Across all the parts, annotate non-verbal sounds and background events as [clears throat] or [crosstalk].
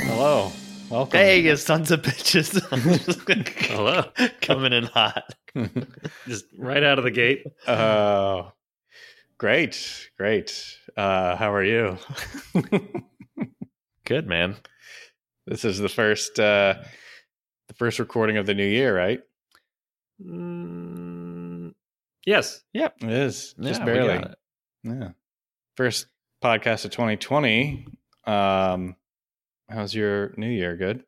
Hello. Welcome. Hey, you sons of bitches. [laughs] Hello. Coming in hot. [laughs] Just right out of the gate. Uh, great. Great. Uh, how are you? [laughs] Good, man. this is the first uh the first recording of the new year, right? Mm, yes. Yep. It is. Just Yeah, we barely. Yeah. First podcast of 2020. Um how's your new year? Good?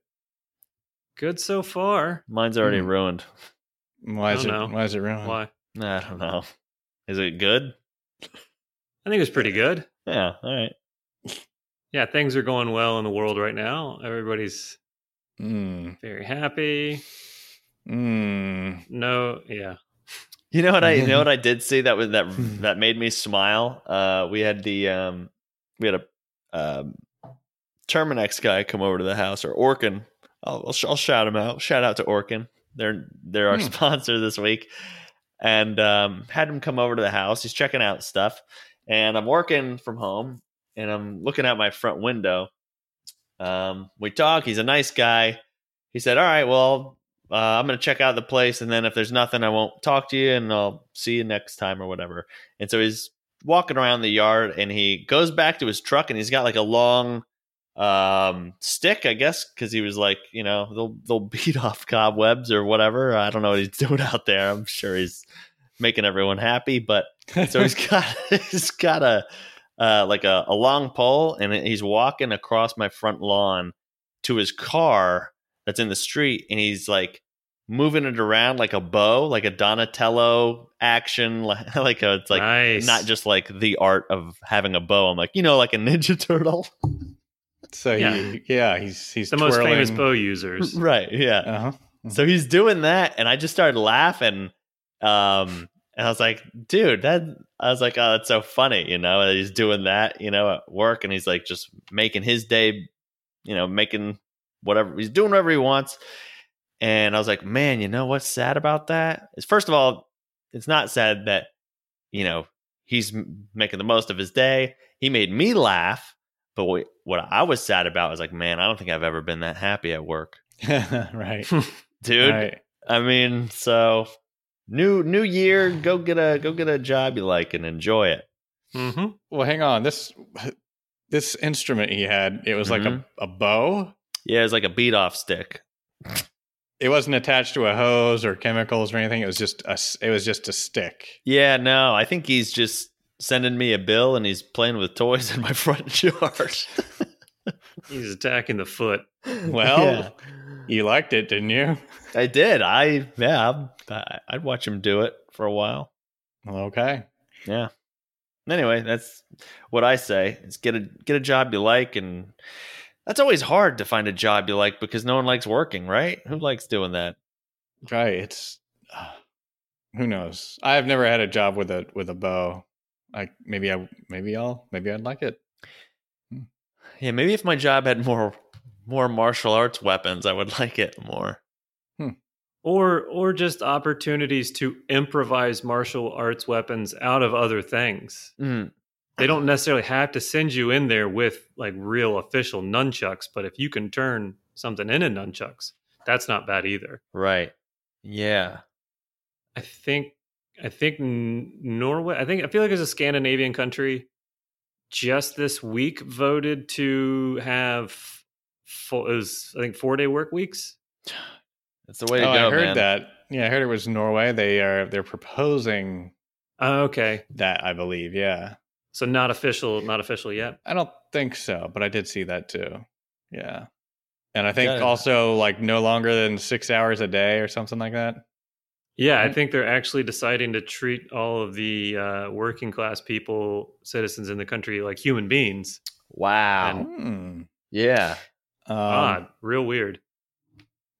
Good so far. Mine's already Hmm. ruined. Why is it know. why is it ruined? Why? I don't know. Is it good? I think it was pretty good. Yeah. All right. Yeah, things are going well in the world right now. Everybody's Mm. very happy. Mm. No, yeah. You know what I? You know what [laughs] I did see that was that that made me smile. Uh, we had the um, we had a um, Terminix guy come over to the house or Orkin. I'll, I'll, sh- I'll shout him out. Shout out to Orkin. They're they're our Hmm. [laughs] sponsor this week, and um, had him come over to the house. He's checking out stuff, and I'm working from home, and I'm looking out my front window. Um, we talk. He's a nice guy. He said, "All right, well, uh, I'm going to check out the place, and then if there's nothing, I won't talk to you, and I'll see you next time or whatever." And so he's walking around the yard, and he goes back to his truck, and he's got like a long um stick i guess because he was like you know they'll they'll [laughs] beat off cobwebs or whatever i don't know what he's [laughs] doing out there i'm sure he's making everyone happy but so he's [laughs] got he's got a uh, like a, a long pole, and he's walking across my front lawn to his car that's in the street, and he's like moving it around like a bow, like a Donatello action, [laughs] like, like a, it's like nice. not just like the art of having a bow. I'm like you know, like a Ninja [laughs] Turtle, so Yeah. he, yeah, he's he's the most famous bow users. [laughs] right? Yeah. Uh-huh. So he's doing that, and I just started laughing. Um, and I was like, dude, that I was like, oh, that's so funny, you know, he's doing that, you know, at work, and he's like just making his day, you know, making whatever he's doing whatever he wants. And I was like, man, you know what's sad about that? Is first of all, it's not sad that, you know, he's making the most of his day. He made me laugh. But what, what I was sad about was like, man, I don't think I've ever been that happy at work, [laughs] right. [laughs] dude. Right. I mean, so new new year, go get a go get a job you like and enjoy it. Mm-hmm. Well, hang on. This this instrument he had, it was like Mhm. a, a bow. Yeah, it's like a beat off stick. It wasn't attached to a hose or chemicals or anything. It was just a s- it was just a stick. Yeah, no, I think he's just sending me a bill and he's playing with toys [laughs] in my front yard. [laughs] He's attacking the foot. Well, Yeah. you liked it, didn't you? I did. I yeah, I, I'd watch him do it for a while. Okay. Yeah. Anyway, that's what I say. Is get a get a job you like and that's always hard to find a job you like because no one likes working, right? Who likes doing that? Right. It's uh, who knows. I've never had a job with a with a bow. Like maybe I maybe I'll maybe I'd like it. Yeah, maybe if my job had more more martial arts weapons, I would [laughs] like it more. Or or just opportunities to improvise martial arts weapons out of other things. Mm, They don't necessarily have to send you in there with like real official nunchucks, but if you can turn something into nunchucks, that's not bad either. right. Yeah. I think I think Norway. I think I feel like it's a Scandinavian country. Just this week, voted to have full. It was I think four day work weeks. That's the way to oh, go, I heard man. that. Yeah, I heard it was Norway. They are they're proposing Oh, okay, that, I believe. Yeah. So not official, not official yet. I don't think so, but I did see that too. Yeah. And I think Got it. also like no longer than six hours a day or something like that. Yeah, I think they're actually deciding to treat all of the uh, working class people, citizens in the country, like human beings. Wow. Hmm. yeah. Um, Odd, real weird.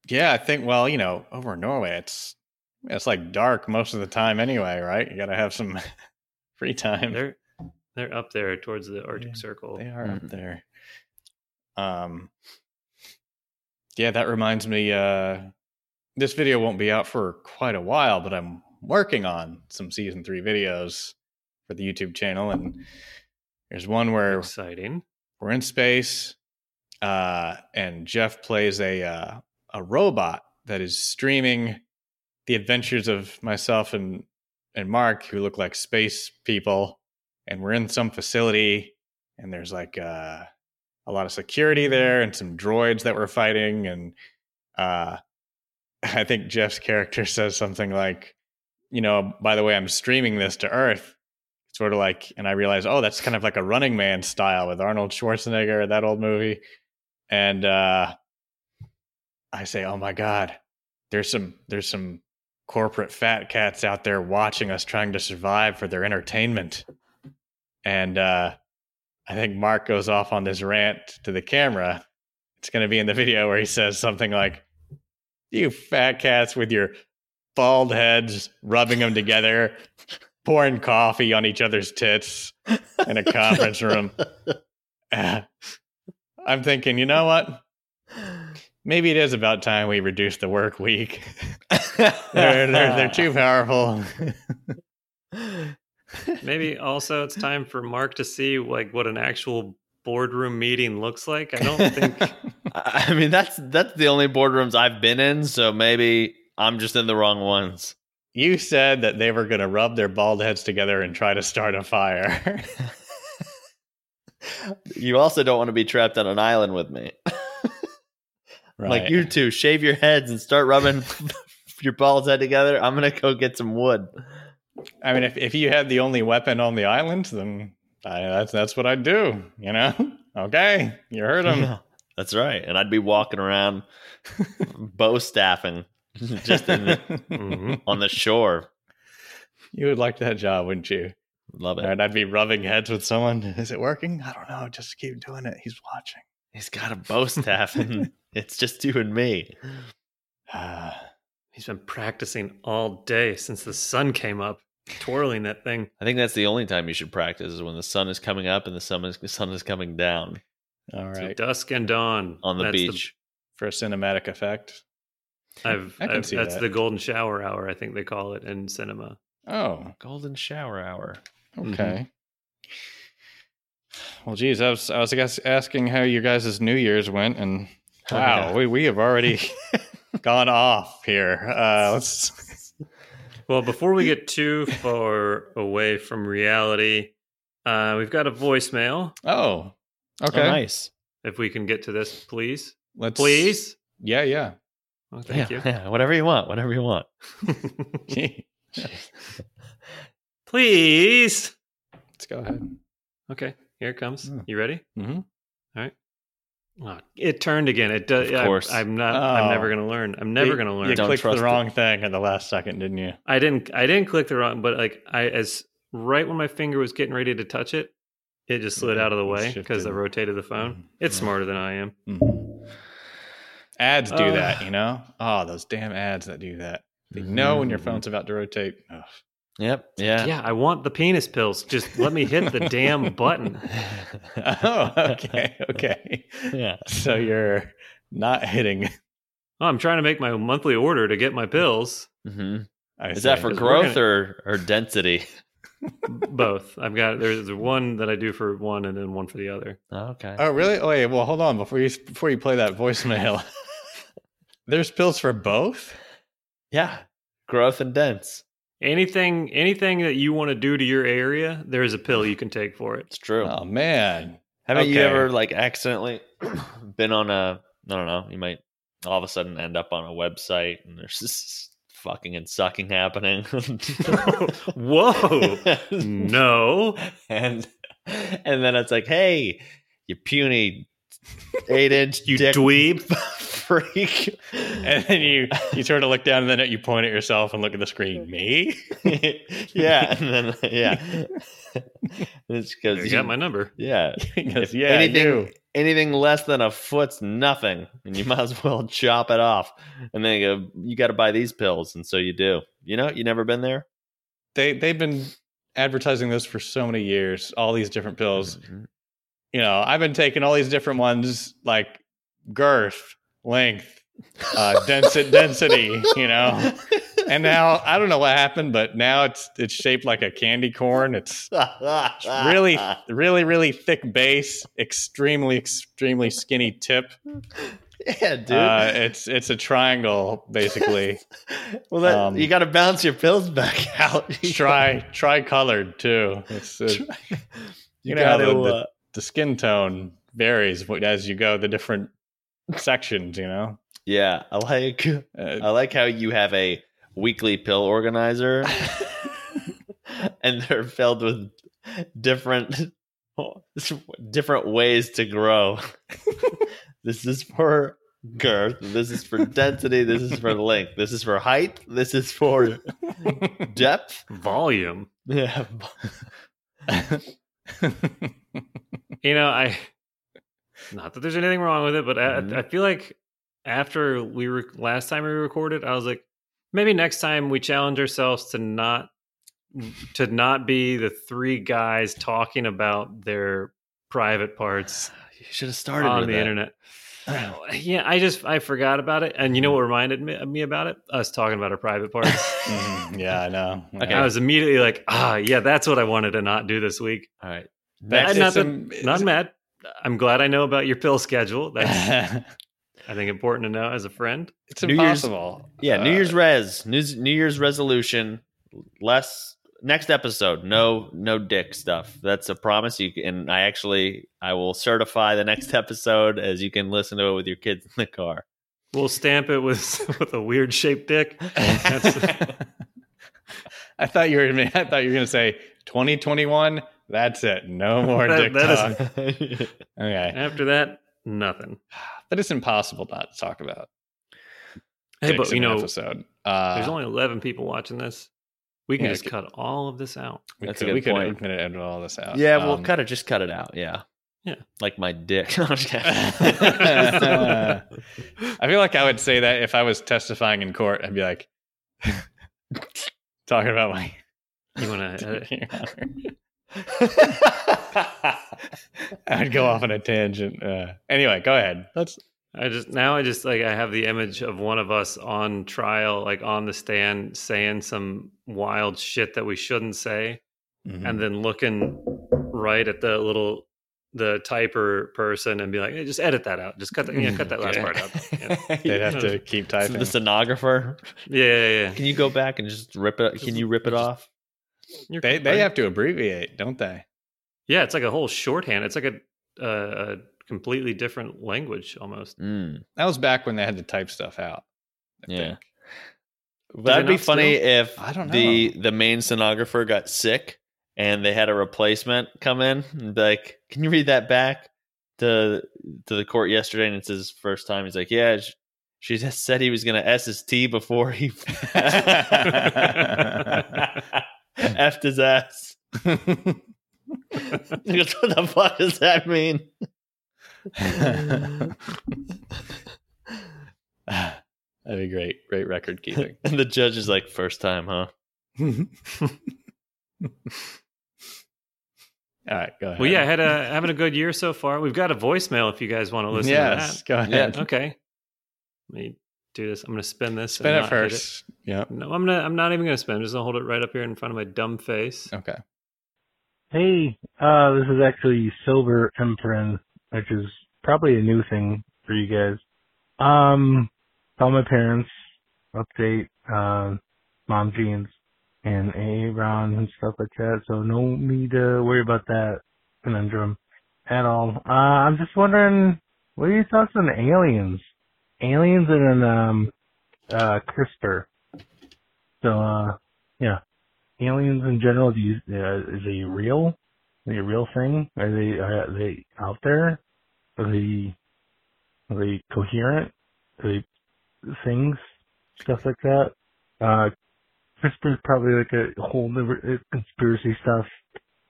Yeah, I think. Well, you know, over in Norway, it's it's like dark most of the time anyway, right? You got to have some [laughs] free time. They're they're up there towards the Arctic Yeah, Circle. They are up Mhm. there. Um. Yeah, that reminds me. Uh, this video won't be out for quite a while, but I'm working on some season three videos for the YouTube channel, and There's one where Exciting. we're in space, uh, and Jeff plays a uh, a robot that is streaming the adventures of myself and and Mark, who look like space people, and we're in some facility, and there's like uh, a lot of security there, and some droids that we're fighting, and uh, [laughs] I think Jeff's character [laughs] says something like, you know, by the way, I'm streaming this to Earth. Sort of like, and I realize, oh, that's kind of like a Running Man style with Arnold Schwarzenegger, that old movie. And uh, I say, oh my God, there's some there's some corporate fat cats out there watching us trying to survive for their entertainment. And uh, I think Mark goes off on this rant to the camera. It's going to be in the video where he says something like, You fat cats with your bald heads, rubbing them together, pouring coffee on each other's tits in a conference room. Uh, [sighs] I'm thinking, you know what? Maybe it is about time we reduce the work week. they're, they're, they're too powerful. [laughs] [laughs] Maybe also it's time for Mark to see like what an actual boardroom meeting looks like. I don't think [laughs] I mean, that's that's the only boardrooms I've been in, so maybe I'm just in the wrong ones. you said that they were going to rub their bald heads together and try to start a fire. [laughs] You also don't want to be trapped on an island with me. [laughs] Like you two, shave your heads and start rubbing your balls head together. I'm gonna go get some wood. I mean, if, if you had the only weapon on the island, then I, that's that's what I'd do. You know? [laughs] Okay, you heard him. Yeah, that's right. And I'd be walking around [laughs] bow staffing [laughs] just in the, Mhm. on the shore. you would like that job, wouldn't you? Love it. And I'd be rubbing heads with someone. Is it working? I don't know. Just keep doing it. He's watching. He's got a bow staff and it's just you and me. He's been practicing all day since the sun came up, twirling that thing. I think that's the only time you should practice is when the sun is coming up and the sun is the sun is coming down All right, So dusk and dawn on the That's beach. For a cinematic effect. I've, I can I've- see that's that. the golden shower hour. I think they call it in cinema. Oh, Golden shower hour. Mm-hmm. okay. Well, geez, I was I was asking how you guys' New Year's went, and Oh, wow, yeah. we we have already [laughs] gone off here. Uh. [laughs] Well, before we get too far away from reality, uh, we've got a voicemail. Oh, okay. Oh, nice. If we can get to this, please, Let's please. Yeah, yeah. Oh, thank yeah, yeah, whatever you want, whatever you want. [laughs] please. Let's go ahead. Okay, here it comes. Hmm. You ready? Mm-hmm. Oh, it turned again. It does. Of course. I, am not. I'm Oh. never going to learn. I'm never going to learn. You Don't clicked trust the it. wrong thing at the last second, didn't you? I didn't. I didn't click the wrong. But like, I as right when my finger was getting ready to touch it, it just slid Yeah, out of the way because I rotated the phone. Mhm. It's Yeah. smarter than I am. Mhm. Ads do Uh. that, you know. Oh, those damn ads that do that. They know when your phone's about to rotate. Ugh. Yep. Yeah. Yeah, I want the penis pills. Just let me hit the [laughs] damn button. [laughs] oh, okay, okay. yeah. So you're not hitting. Oh, I'm trying to make my monthly order to get my pills. hmm I Is that for for 'cause we're growth or or density? [laughs] Both. I've got there's one that I do for one and then one for the other. Okay. Oh, really? Oh, wait. Well, hold on before you before you play that voicemail. There's pills for both. Yeah. Growth and dense. Anything anything that you want to do to your area, there is a pill you can take for it. It's true. Oh man. Haven't you ever like accidentally [coughs] been on a I don't know, you might all of a sudden end up on a website and there's this fucking and sucking happening. [laughs] Whoa. [laughs] No. and and then it's like, hey, you puny eight inch You dick dweeb. [laughs] freak. [laughs] And then you you sort of look down and then you point at yourself and look at the screen. Me? [laughs] yeah, and then yeah. [laughs] it's because You because got my number. yeah. Because, yeah, anything you. anything less than a foot's nothing, and you might as well chop it off. And then you go, you got to buy these pills, and so you do. You know, you never been there. They they've been advertising this for so many years. All these different pills. Mm-hmm. You know, I've been taking all these different ones like girth, length, uh, densi- density. You know, and now I don't know what happened, but now it's it's shaped like a candy corn. It's it's really, really, really thick base, extremely, extremely skinny tip. yeah, dude. Uh, it's it's a triangle basically. [laughs] well, that, um, you got to bounce your pills back out. [laughs] Tri tri colored too. It's [laughs] you, you know how got the- the- Uh, the skin tone varies as you go. The different sections, you know. yeah, I like. Uh, I like how you have a weekly pill organizer, [laughs] and they're filled with different different ways to grow. [laughs] this is for girth. This is for density. This is for length. This is for height. This is for depth. Volume. Yeah. [laughs] You know, I not that there's anything wrong with it, but Mhm. I, I feel like after we were last time we recorded, I was like, maybe next time we challenge ourselves to not to not be the three guys talking about their private parts [sighs] You should have started on the that. internet. [clears throat] yeah, I just I forgot about it, and you know what reminded me, me about it? Us talking about our private [laughs] parts. mhm, yeah, I know. Okay. [laughs] I was immediately like, ah, yeah, that's what I wanted to not do this week. All right. That's- I'm not, it's that- not mad. I'm glad I know about your pill schedule. [laughs] That's I think important to know as a friend. it's New Year's- impossible. Yeah, New Uh, Year's res, New, New Year's resolution, less next episode, no no dick stuff. That's a promise. You can, and I actually I will certify the next [laughs] episode as you can listen to it with your kids in the car. We'll stamp it with [laughs] with a weird shaped dick. I thought you were. I thought you were going to say 2021. That's it. No [laughs] more That- dick that talk. [laughs] okay, After that, nothing. [sighs] That is impossible not to talk about. Hey, but you in an know, episode. Uh, there's only 11 people watching this. We can Yeah, just okay. cut all of this out. we That's could, a good we could, point. we could edit all this out. yeah, we'll Um, cut it. Just cut it out. Yeah, Yeah. like my dick. [laughs] No, I'm just kidding. I feel like I would say that if I was testifying in court, I'd be like talking about my. You want to? [laughs] I'd go off on a tangent. Uh, anyway, go ahead. Let's. I just now I just like I have the image of one of us on trial, like on the stand, saying some wild shit that we shouldn't say, Mm-hmm. and then looking right at the little the typer person and be like, hey, just edit that out. Just cut that. Yeah, cut that last Okay. part out. [laughs] Yeah, They'd have to [laughs] keep So typing. the stenographer. yeah, yeah. yeah. Can you go back and just rip it? Can you rip it Just- off? You're They they have to abbreviate, don't they? Yeah, it's like a whole shorthand. It's like a, uh, a completely different language almost. Mm. That was back when they had to type stuff out. I Yeah. think. That'd be funny still? if I don't know. the the main stenographer got sick and they had a replacement come in and be like, "Can you read that back to to the court yesterday?" And it's his first time. He's like, "Yeah." She just said he was going to S his T before he [laughs] [laughs] [laughs] [laughs] effed his ass. [laughs] He goes, what the fuck does that mean? [laughs] That'd be great. Great record keeping. And the judge is like, first time, huh? All right, go ahead. Well, yeah, I had a having a good year so far. We've got a voicemail if you guys want to listen yes, to go ahead. that. Okay, let me do this. I'm going to spin this. Spin it not hit first. Yep. No, I'm not. I'm not even going to spin. I'm just going to hold it right up here in front of my dumb face. Okay. Hey, uh, this is actually Silver Emperor, which is probably a new thing for you guys. Um, tell my parents, update, uh, mom jeans and Aaron and stuff like that. So no need to worry about that conundrum at all. Uh, I'm just wondering, what are your thoughts on aliens? Aliens and, um, uh, CRISPR. So, uh, yeah aliens in general? Do you, uh, is they real? Are they a real thing? Are they are they out there? Are they are they coherent? Are they things? Stuff like that. Uh, CRISPR is probably like a whole new uh, conspiracy stuff.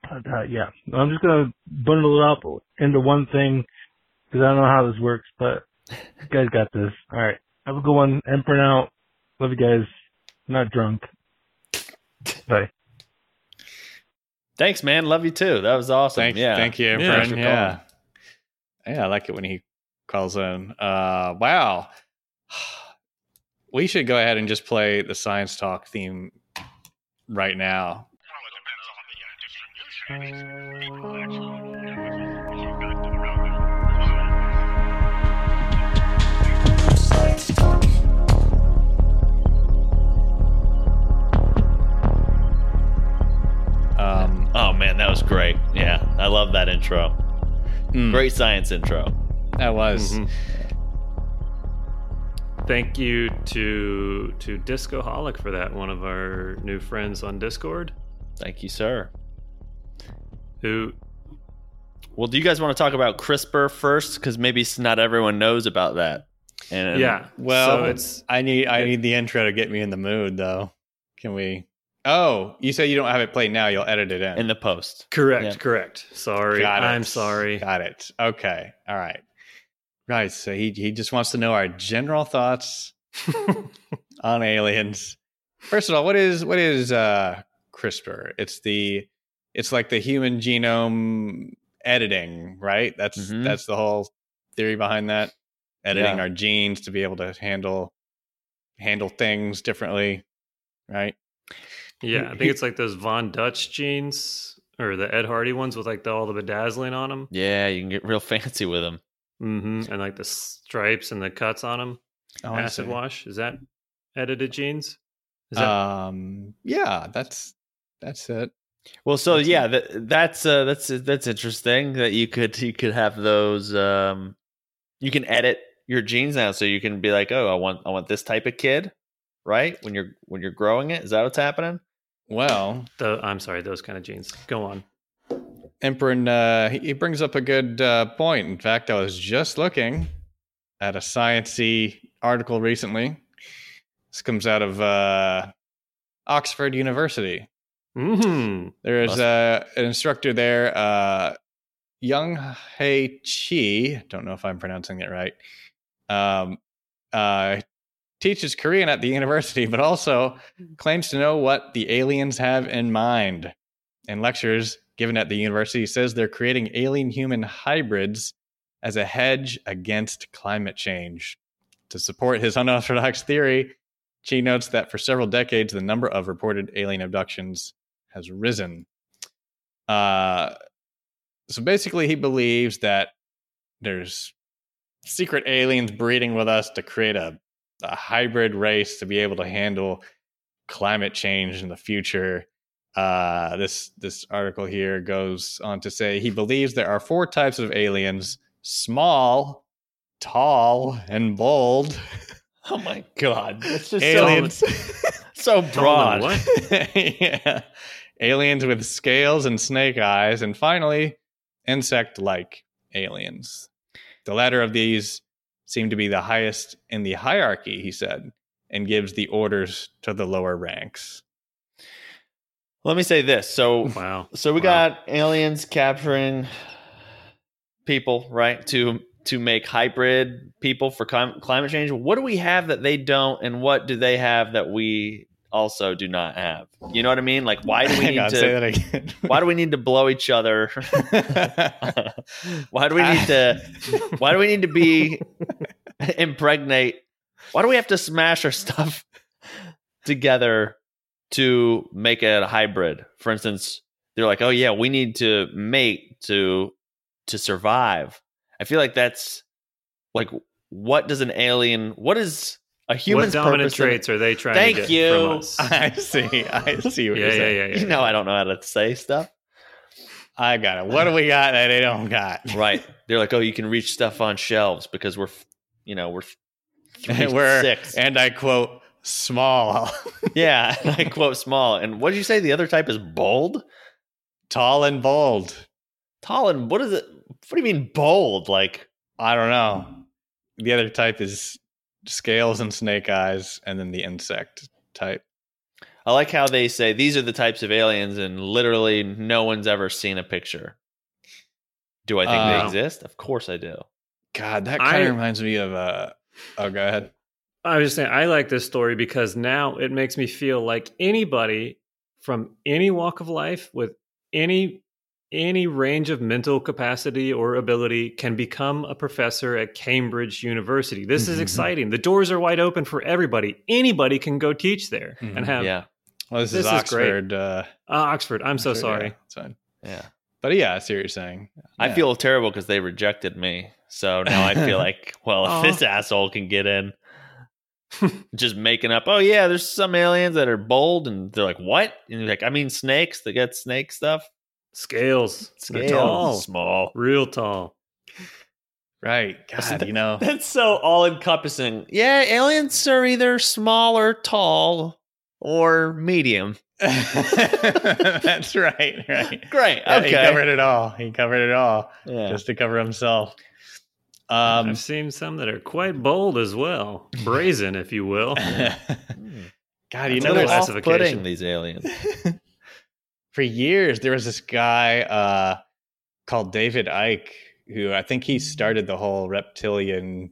But uh, yeah, I'm just gonna bundle it up into one thing because I don't know how this works, but you guys got this. All right, have a good one. Emperor out. Love you guys. I'm not drunk. Bye. Thanks, man. Love you too. That was awesome. Thank, yeah. thank you, Yeah, for Yeah. Yeah, I like it when he calls in. Uh, wow. [sighs] we should go ahead and just play the science talk theme right now. Um, Oh man, that was great. Yeah, I love that intro. mm, Great science intro. That was. Mhm. Thank you to to Discoholic for that. One of our new friends on Discord. Thank you, sir. Who Well, do you guys want to talk about CRISPR first? Because maybe s- not everyone knows about that. And yeah. Well, so it's I need I it- need the intro to get me in the mood, though. Can we? Oh, you said you don't have it played now. You'll edit it in. in the post. correct, Yeah. correct. Sorry. Got it. I'm sorry. Got it. Okay. All right. Right. So he he just wants to know our general thoughts [laughs] on aliens. First of all, what is what is uh CRISPR? It's the it's like the human genome editing, right? That's Mhm. that's the whole theory behind that. Editing Yeah. our genes to be able to handle handle things differently, right? Yeah, I think it's like those Von Dutch jeans or the Ed Hardy ones with like the, all the bedazzling on them. Yeah, you can get real [laughs] fancy with them. hmm And like the stripes and the cuts on them. Oh, Acid wash. Is that edited jeans? Is that Um yeah, that's that's it. Well, so That's yeah, that, that's uh, that's that's interesting that you could you could have those. Um, you can edit your genes now, so you can be like, oh, I want I want this type of kid, right? When you're when you're growing it, is that what's happening? Well, the, I'm sorry, those kind of genes. Go on. Emperor, uh, he, brings up a good uh, point. In fact, I was just looking at a sciencey article recently. This comes out of uh, Oxford University. Mm-hmm. There is uh, an instructor there, uh, Young-hae Chi. Don't know if I'm pronouncing it right. Um, uh, teaches Korean at the university, but also claims to know what the aliens have in mind. In lectures given at the university, he says they're creating alien human hybrids as a hedge against climate change. To support his unorthodox theory, Chi notes that for several decades, the number of reported alien abductions has risen. Uh, so basically, he believes that there's secret aliens breeding with us to create a, a hybrid race to be able to handle climate change in the future. Uh, this this article here goes on to say he believes there are four types of aliens: small, tall, and bold. [laughs] Oh my god, it's just aliens. [laughs] so so broad. [laughs] Yeah. Aliens with scales and snake eyes, and finally, insect like aliens. The latter of these seem to be the highest in the hierarchy, he said, and gives the orders to the lower ranks. Let me say this. So Wow. So we Wow. got aliens capturing people, right? To to make hybrid people for clim- climate change. What do we have that they don't, and what do they have that we also do not have? You know what I mean? Like, why do we [laughs] need on, to? say that again. [laughs] Why do we need to blow each other? [laughs] why do we need to? Why do we need to be impregnate? Why do we have to smash our stuff together to make it a hybrid? For instance, they're like, "Oh yeah, we need to mate to to survive." I feel like that's like, what does an alien? What is a What dominant purpose in- traits are they trying Thank to get you. from us? [laughs] I see. I see what yeah, you're yeah, saying. yeah, yeah. You know, I don't know how to say stuff. I got it. What do we got that they don't got? right [laughs] they're like oh you can reach stuff on shelves because we're you know we're [laughs] We're, six and I quote, small, yeah and i quote small and what did you say the other type is bold tall, and bold. tall and what is it what do you mean bold like I don't know. The other type is scales and snake eyes, and then the insect type. i like how they say these are the types of aliens and literally no one's ever seen a picture do i think Uh, they exist of course i do God, that kind of reminds me of uh oh go ahead. I was just saying, I like this story because now it makes me feel like anybody from any walk of life with any any range of mental capacity or ability can become a professor at Cambridge University. This is Mhm. exciting. The doors are wide open for everybody. Anybody can go teach there Mhm. and have yeah, Well, this, This is is great. Oxford. Uh, Uh, Oxford. I'm so sorry. Yeah, it's fine. yeah. But yeah, I see what you're saying. I feel terrible because they rejected me. So now I feel [laughs] like, well, if this asshole can get in, [laughs] just making up, oh yeah, there's some aliens that are bold, and they're like, what? And you're like, I mean, snakes. They got snake stuff. Scales. Scales. tall. small. Real tall. right. God, you know. That's so all encompassing. Yeah, aliens are either small or tall or medium. [laughs] That's right. Right. Great. Yeah, Okay. He covered it all. He covered it all yeah. just to cover himself. Um, I've seen some that are quite bold as well. Brazen, if you will. [laughs] Hmm. God, you That's know, classification. off-putting these aliens. [laughs] for years there was this guy uh, called David Icke who I think he started the whole reptilian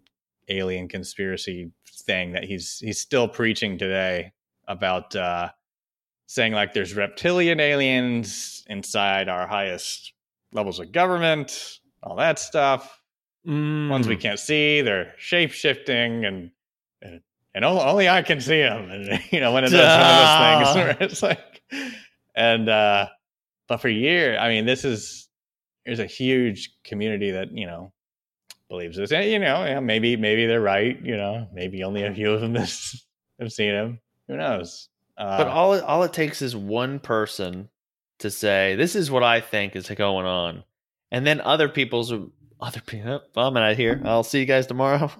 alien conspiracy thing that he's he's still preaching today about uh, saying like there's reptilian aliens inside our highest levels of government, all that stuff. Ones we Mm. can't see, they're shape shifting and. and and only, I can see them, [laughs] and you know, one of those, one of those things where it's like, and uh, but for year, I mean, this is there's a huge community that you know believes this, and you know, yeah, maybe maybe they're right, you know, maybe only a few of them [laughs] has, have seen him. Who knows? Uh, But all it, all it takes is one person to say, "This is what I think is going on," and then other people's other people. oh, I'm out here. I'll see you guys tomorrow.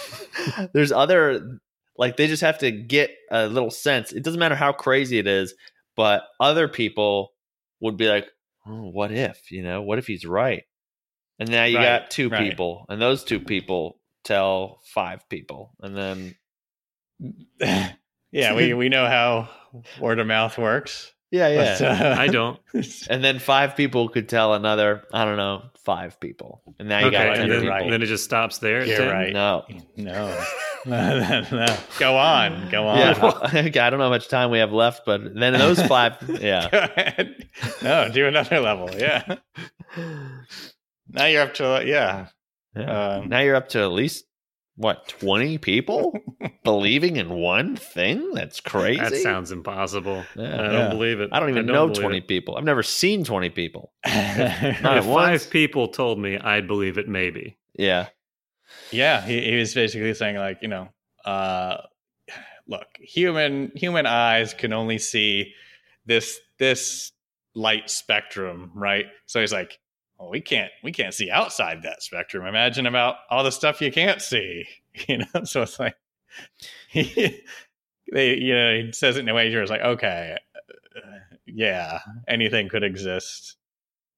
[laughs] There's other like they just have to get a little sense. It doesn't matter how crazy it is, but other people would be like, oh, "What if? You know, what if he's right?" And now you Right, got two right. people, and those two people tell five people, and then [laughs] yeah, we [laughs] we know how word of mouth works. yeah, yeah. But, uh, I don't. [laughs] and then five people could tell another i don't know five people and now you okay, got 10 and then, people right. then it just stops there. at You're right. no no. No, [laughs] no. Go on, go on. yeah [laughs] okay, i don't know how much time we have left but then those five [laughs] yeah Go ahead. No, do another level. Yeah. Now you're up to yeah. Yeah. Um, now you're up to at least what 20 people believing in one thing that's crazy That sounds impossible. Yeah. I don't Yeah. believe it. i don't even know 20 it. people i've never seen 20 people Not If five people told me, I'd believe it. Maybe. yeah yeah, he, he was basically saying like, you know, uh [sighs] look, human human eyes can only see this this light spectrum, right? So he's like, well, we can't we can't see outside that spectrum. Imagine about all the stuff you can't see, [laughs] you know. So it's like he, [laughs] they, you know, he says it in a way where it's like, okay, uh, yeah, anything could exist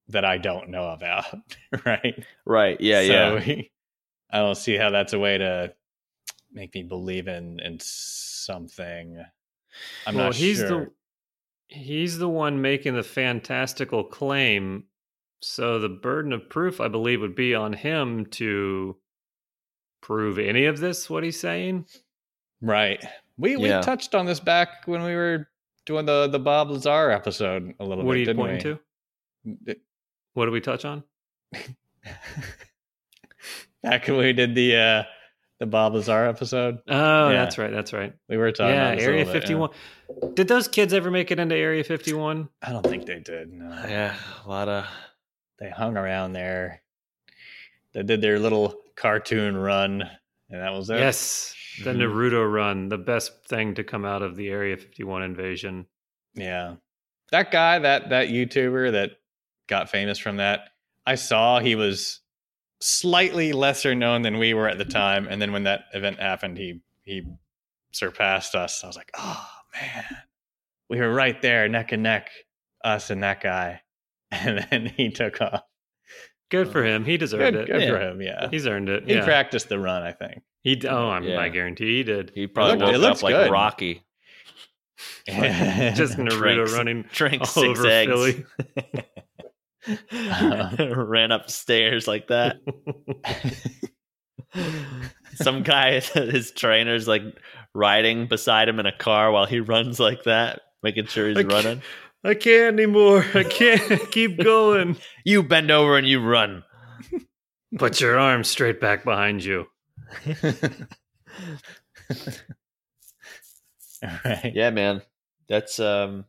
that I don't know about, [laughs] right? right yeah so yeah I don't see how that's a way to make me believe in in something. I'm well, not he's sure. the he's the one making the fantastical claim. So the burden of proof, I believe, would be on him to prove any of this. What he's saying. right. We Yeah. we touched on this back when we were doing the the Bob Lazar episode a little What are bit. you didn't pointing we? to? What did we touch on? [laughs] back when we did the uh the Bob Lazar episode, Oh, Yeah. that's right. That's right. we were talking. yeah, about this Area Fifty One. Did those kids ever make it into Area Fifty One? I don't think they did. No. yeah a lot of They hung around there. They did their little cartoon run, and that was it. Yes, the Mhm. Naruto run, the best thing to come out of the Area Fifty One invasion. Yeah. That guy, that that YouTuber that got famous from that, I saw he was slightly lesser known than we were at the time. And then when that event happened, he he surpassed us. I was like, oh man. We were right there, neck and neck, us and that guy. [laughs] And then he took off. Good for him. He deserved Good, it. good for him, yeah. He's earned it. He yeah. practiced the run, I think. He d- oh, I'm, Yeah. I guarantee he did. he probably looked- it woke looks up like good. rocky Just [laughs] Naruto Drinks. running drank all six over eggs Philly. [laughs] [laughs] ran upstairs like that [laughs] some guy [laughs] his trainer's like riding beside him in a car while he runs like that making sure he's Like- running I can't anymore. I can't keep going. You bend over and you run. Put your arm straight back behind you. All right. Yeah, man. That's um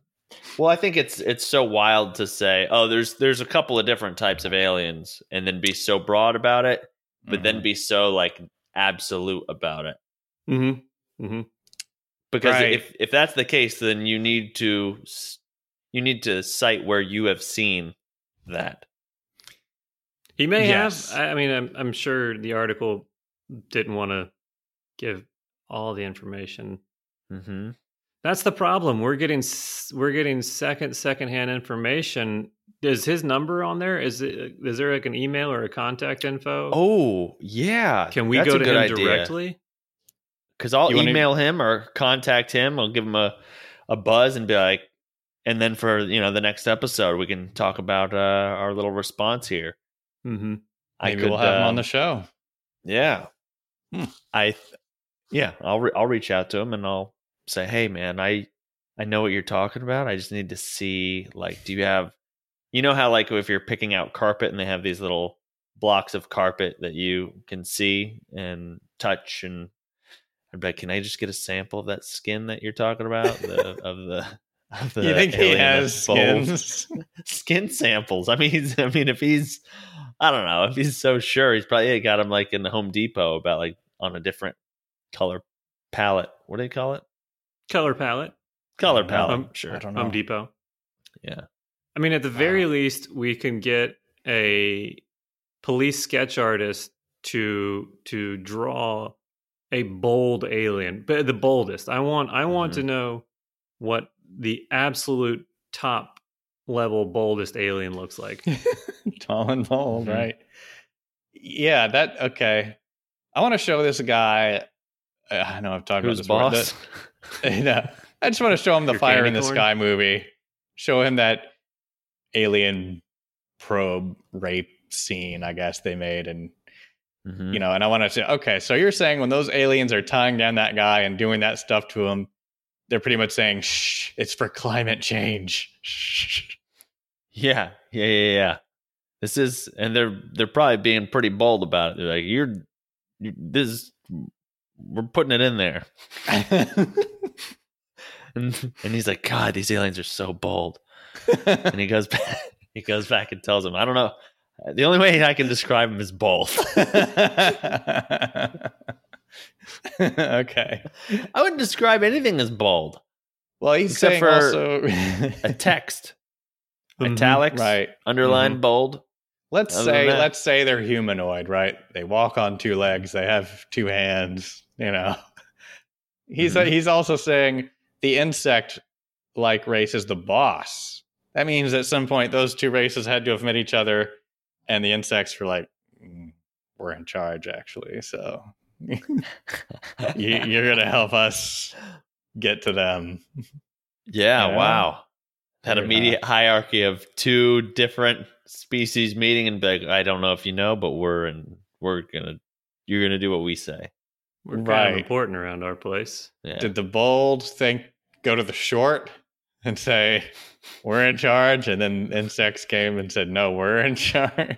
well, I think it's it's so wild to say, oh, there's there's a couple of different types of aliens and then be so broad about it, but then Mhm. be so like absolute about it. Mm-hmm. Mm-hmm. Because Right. if if that's the case, then you need to you need to cite where you have seen that. He may Yes. have. I I mean, I'm, I'm sure the article didn't want to give all the information. Mm-hmm. That's the problem. We're getting s- we're getting second secondhand information. Is his number on there? Is it is there like an email or a contact info? Oh yeah, can we That's go a to him idea. directly? Because I'll You wanna- email him or contact him. I'll give him a a buzz and be like, and then for you know the next episode we can talk about uh, our little response here. Mm-hmm. I Maybe could, we'll have him on um, the show. Yeah. Hmm. I th- yeah, I'll re- I'll reach out to him and I'll say, "Hey man, I I know what you're talking about. I just need to see like do you have you know how like if you're picking out carpet and they have these little blocks of carpet that you can see and touch and I'd be like, "Can I just get a sample of that skin that you're talking about the [laughs] of the of the You think he has skins? [laughs] [laughs] skin samples. I mean, he's, I mean, if he's, I don't know, if he's so sure, he's probably got him like in the Home Depot about like on a different color palette. What do they call it? Color palette, Color I don't palette. Um, sure. I don't know. Home Depot. Yeah. I mean, at the very Wow. least, we can get a police sketch artist to to draw a bold alien, but the boldest. I want I want to know what the absolute top level boldest alien looks like. [laughs] Tall and bold, Mhm. right? Yeah, that okay. I want to show this guy. uh, I know I've talked Who's about this. before, [laughs] the- no, I just want to show him the Your Fire in the corn? Sky movie. Show him that alien probe rape scene. I guess they made, and Mhm. you know, and I want to say, okay, so you're saying when those aliens are tying down that guy and doing that stuff to him, they're pretty much saying, "Shh, it's for climate change." [laughs] Shh. Yeah. Yeah. Yeah. Yeah. This is, and they're they're probably being pretty bold about it. They're like, "You're, you, this, we're putting it in there," [laughs] and and he's like, "God, these aliens are so bold." [laughs] and he goes back [laughs] he goes back and tells him i don't know the only way i can describe him is bold okay. i wouldn't describe anything as bold Well, he's Except saying for also a text Mhm. italics right. underline bold Let's Other say let's say they're humanoid, right? They walk on two legs, they have two hands, you know. [laughs] He's Mhm. he's also saying the insect like race is the boss. That means at some point those two races had to have met each other and the insects were like "Mm, we're in charge actually. So [laughs] you, you're going to help us get to them. yeah wow that Very immediate hierarchy of two different species meeting and be like i don't know if you know but we're and we're gonna you're gonna do what we say We're kind Right. of important around our place. yeah Did the bold think go to the short and say we're in charge, and then insects came and said no, we're in [laughs] charge?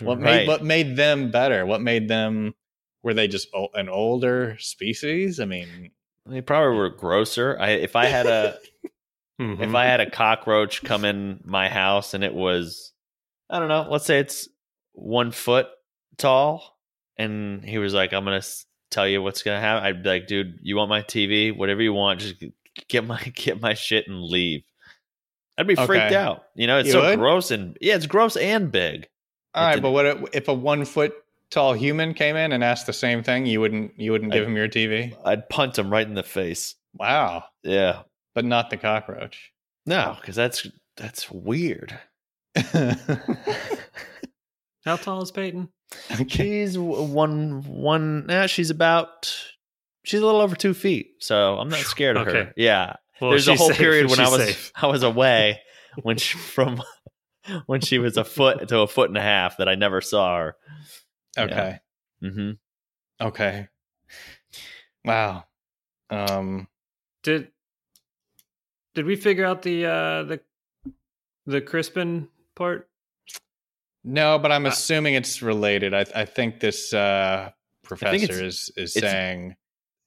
What made what made them better? What made them? Were they just o- an older species? I mean, they probably were grosser i if i had a Mhm. [laughs] if I had a cockroach come in my house and it was, I don't know, let's say it's one foot tall, and he was like, "I'm gonna s- tell you what's gonna happen," I'd be like, "Dude, you want my TV? Whatever you want, just get my [laughs] get my shit and leave." I'd be freaked Okay. out. You know, it's You so would? gross and yeah, it's gross and big. all right, but what if- if a one foot tall human came in and asked the same thing? You wouldn't you wouldn't give I- him your TV? I'd punt him right in the face. Wow, Yeah, but not the cockroach. no, because that's that's weird. [laughs] How tall is Peyton? okay. She's w- one one. Nah, she's about. She's a little over two feet, so I'm not scared of her. Yeah, Well, there's a whole safe. period when I was safe. I was away [laughs] when she, from when she was a foot to a foot and a half that I never saw her. Okay. hmm Okay. Wow. Um Did did we figure out the uh the the CRISPR part? No, but I'm Uh, assuming it's related. I, I think this uh, professor it's- is is saying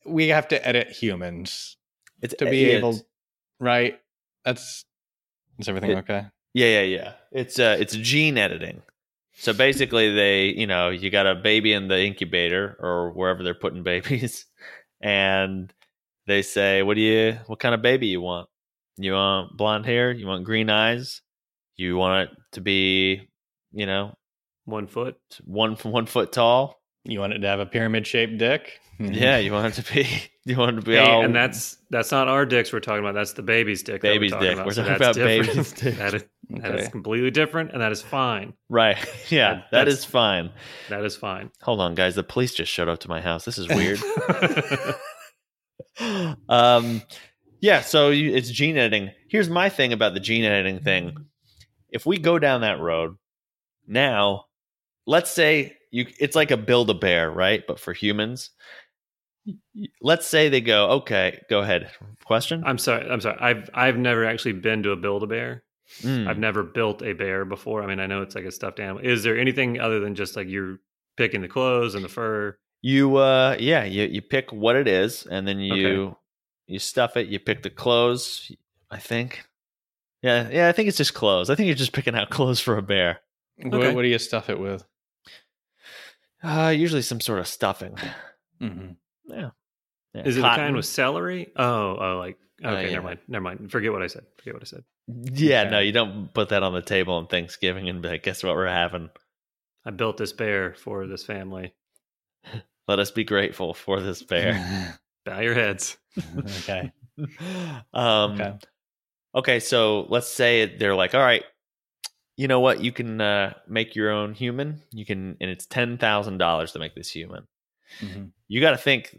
we have to edit humans It's to be yeah, able, it's- right? That's is everything It- okay? Yeah, yeah, yeah. It's uh it's gene editing. So basically they, you know, you got a baby in the incubator or wherever they're putting [laughs] babies and they say, "What do you what kind of baby you want? You want blonde hair? You want green eyes? You want it to be, you know, One foot. one [laughs] one foot tall? You want it to have a pyramid shaped dick? [laughs] Yeah, you want it to be [laughs] you want it to be Hey, all and that's that's not our dicks we're talking about. That's the baby's dick. that we're Baby's talking dick. About. We're So talking that's about different. baby's dick. That is that is completely different, and that is fine. right. Yeah, That- that that's- fine. That is fine. Hold on, guys. The police just showed up to my house. This is weird. um yeah so you, it's gene editing here's my thing about the gene editing thing if we go down that road now let's say you it's like a build a bear right but for humans let's say they go okay go ahead question I'm sorry. I'm sorry. I've I've never actually been to a build a bear. Mm. I've never built a bear before. I mean, I know it's like a stuffed animal. Is there anything other than just like you're picking the clothes and the fur? you uh yeah you, you pick what it is and then you you stuff it you pick the clothes i think yeah yeah i think it's just clothes i think you're just picking out [laughs] clothes for a bear What, Okay. what do you stuff it with? Uh, usually some sort of stuffing. hmm Yeah. Yeah, Is it the kind with celery? Oh, oh, like okay, yeah. never mind, never mind. Forget what I said. Forget what I said. Yeah, Okay. no, you don't put that on the table on Thanksgiving and be like, guess what we're having? I built this bear for this family. [laughs] Let us be grateful for this bear. [laughs] Bow your heads. [laughs] okay. um, Okay. okay, so let's say they're like, all right, you know what? You can uh, make your own human. You can, and it's ten thousand dollars to make this human. Mhm. You got to think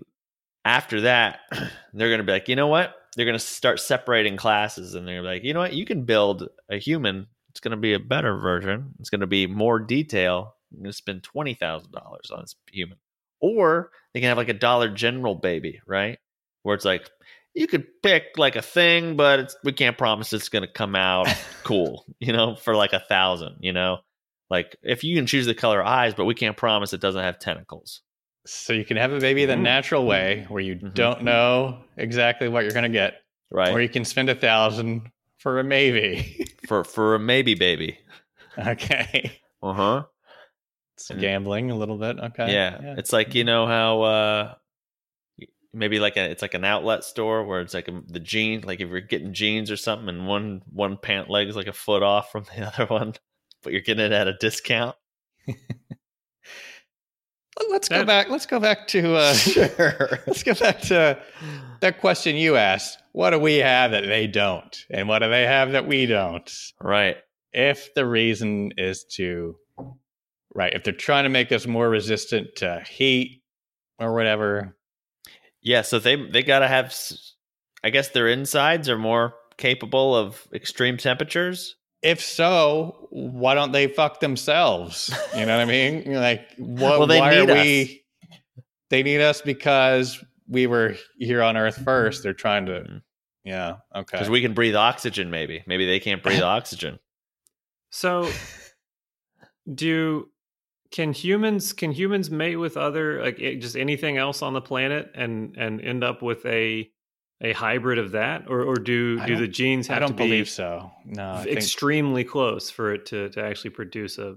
after that, [clears throat] they're going to be like, you know what? They're going to start separating classes, and they're gonna be like, you know what? You can build a human. It's going to be a better version. It's going to be more detail. I'm going to spend twenty thousand dollars on this human, or they can have like a Dollar General baby, right? Where it's like you could pick like a thing, but it's, we can't promise it's going to come out [laughs] cool, you know, for like a thousand, you know, like if you can choose the color eyes, but we can't promise it doesn't have tentacles. So you can have a baby the Mhm. natural way, where you Mhm. don't know exactly what you're going to get, Right. or you can spend a thousand for a maybe. [laughs] for for a maybe baby. okay. Uh huh. It's gambling a little bit. Okay. Yeah. It's like you know how uh maybe like a it's like an outlet store where it's like a, the jeans like if you're getting jeans or something and one one pant leg is like a foot off from the [laughs] other one, but you're getting it at a discount. Let's go That- back. Let's go back to. Uh, [laughs] [laughs] Sure. let's go back to that question you asked. What do we have that they don't, and what do they have that we don't? right. If the reason is to, right, if they're trying to make us more resistant to heat or whatever, Yeah, so they they got to have I guess their insides are more capable of extreme temperatures. if so, why don't they fuck themselves? You know what I mean? [laughs] Like, what, Well, they why need are us. we? They need us because we were here on Earth first. They're trying to, Mhm. yeah, okay. Cuz we can breathe oxygen maybe. Maybe they can't breathe [laughs] oxygen. So, do can humans can humans mate with other like it- just anything else on the planet and and end up with a a hybrid of that, or or do I do the genes I don't to be believe so. No, I think, extremely close for it to to actually produce a?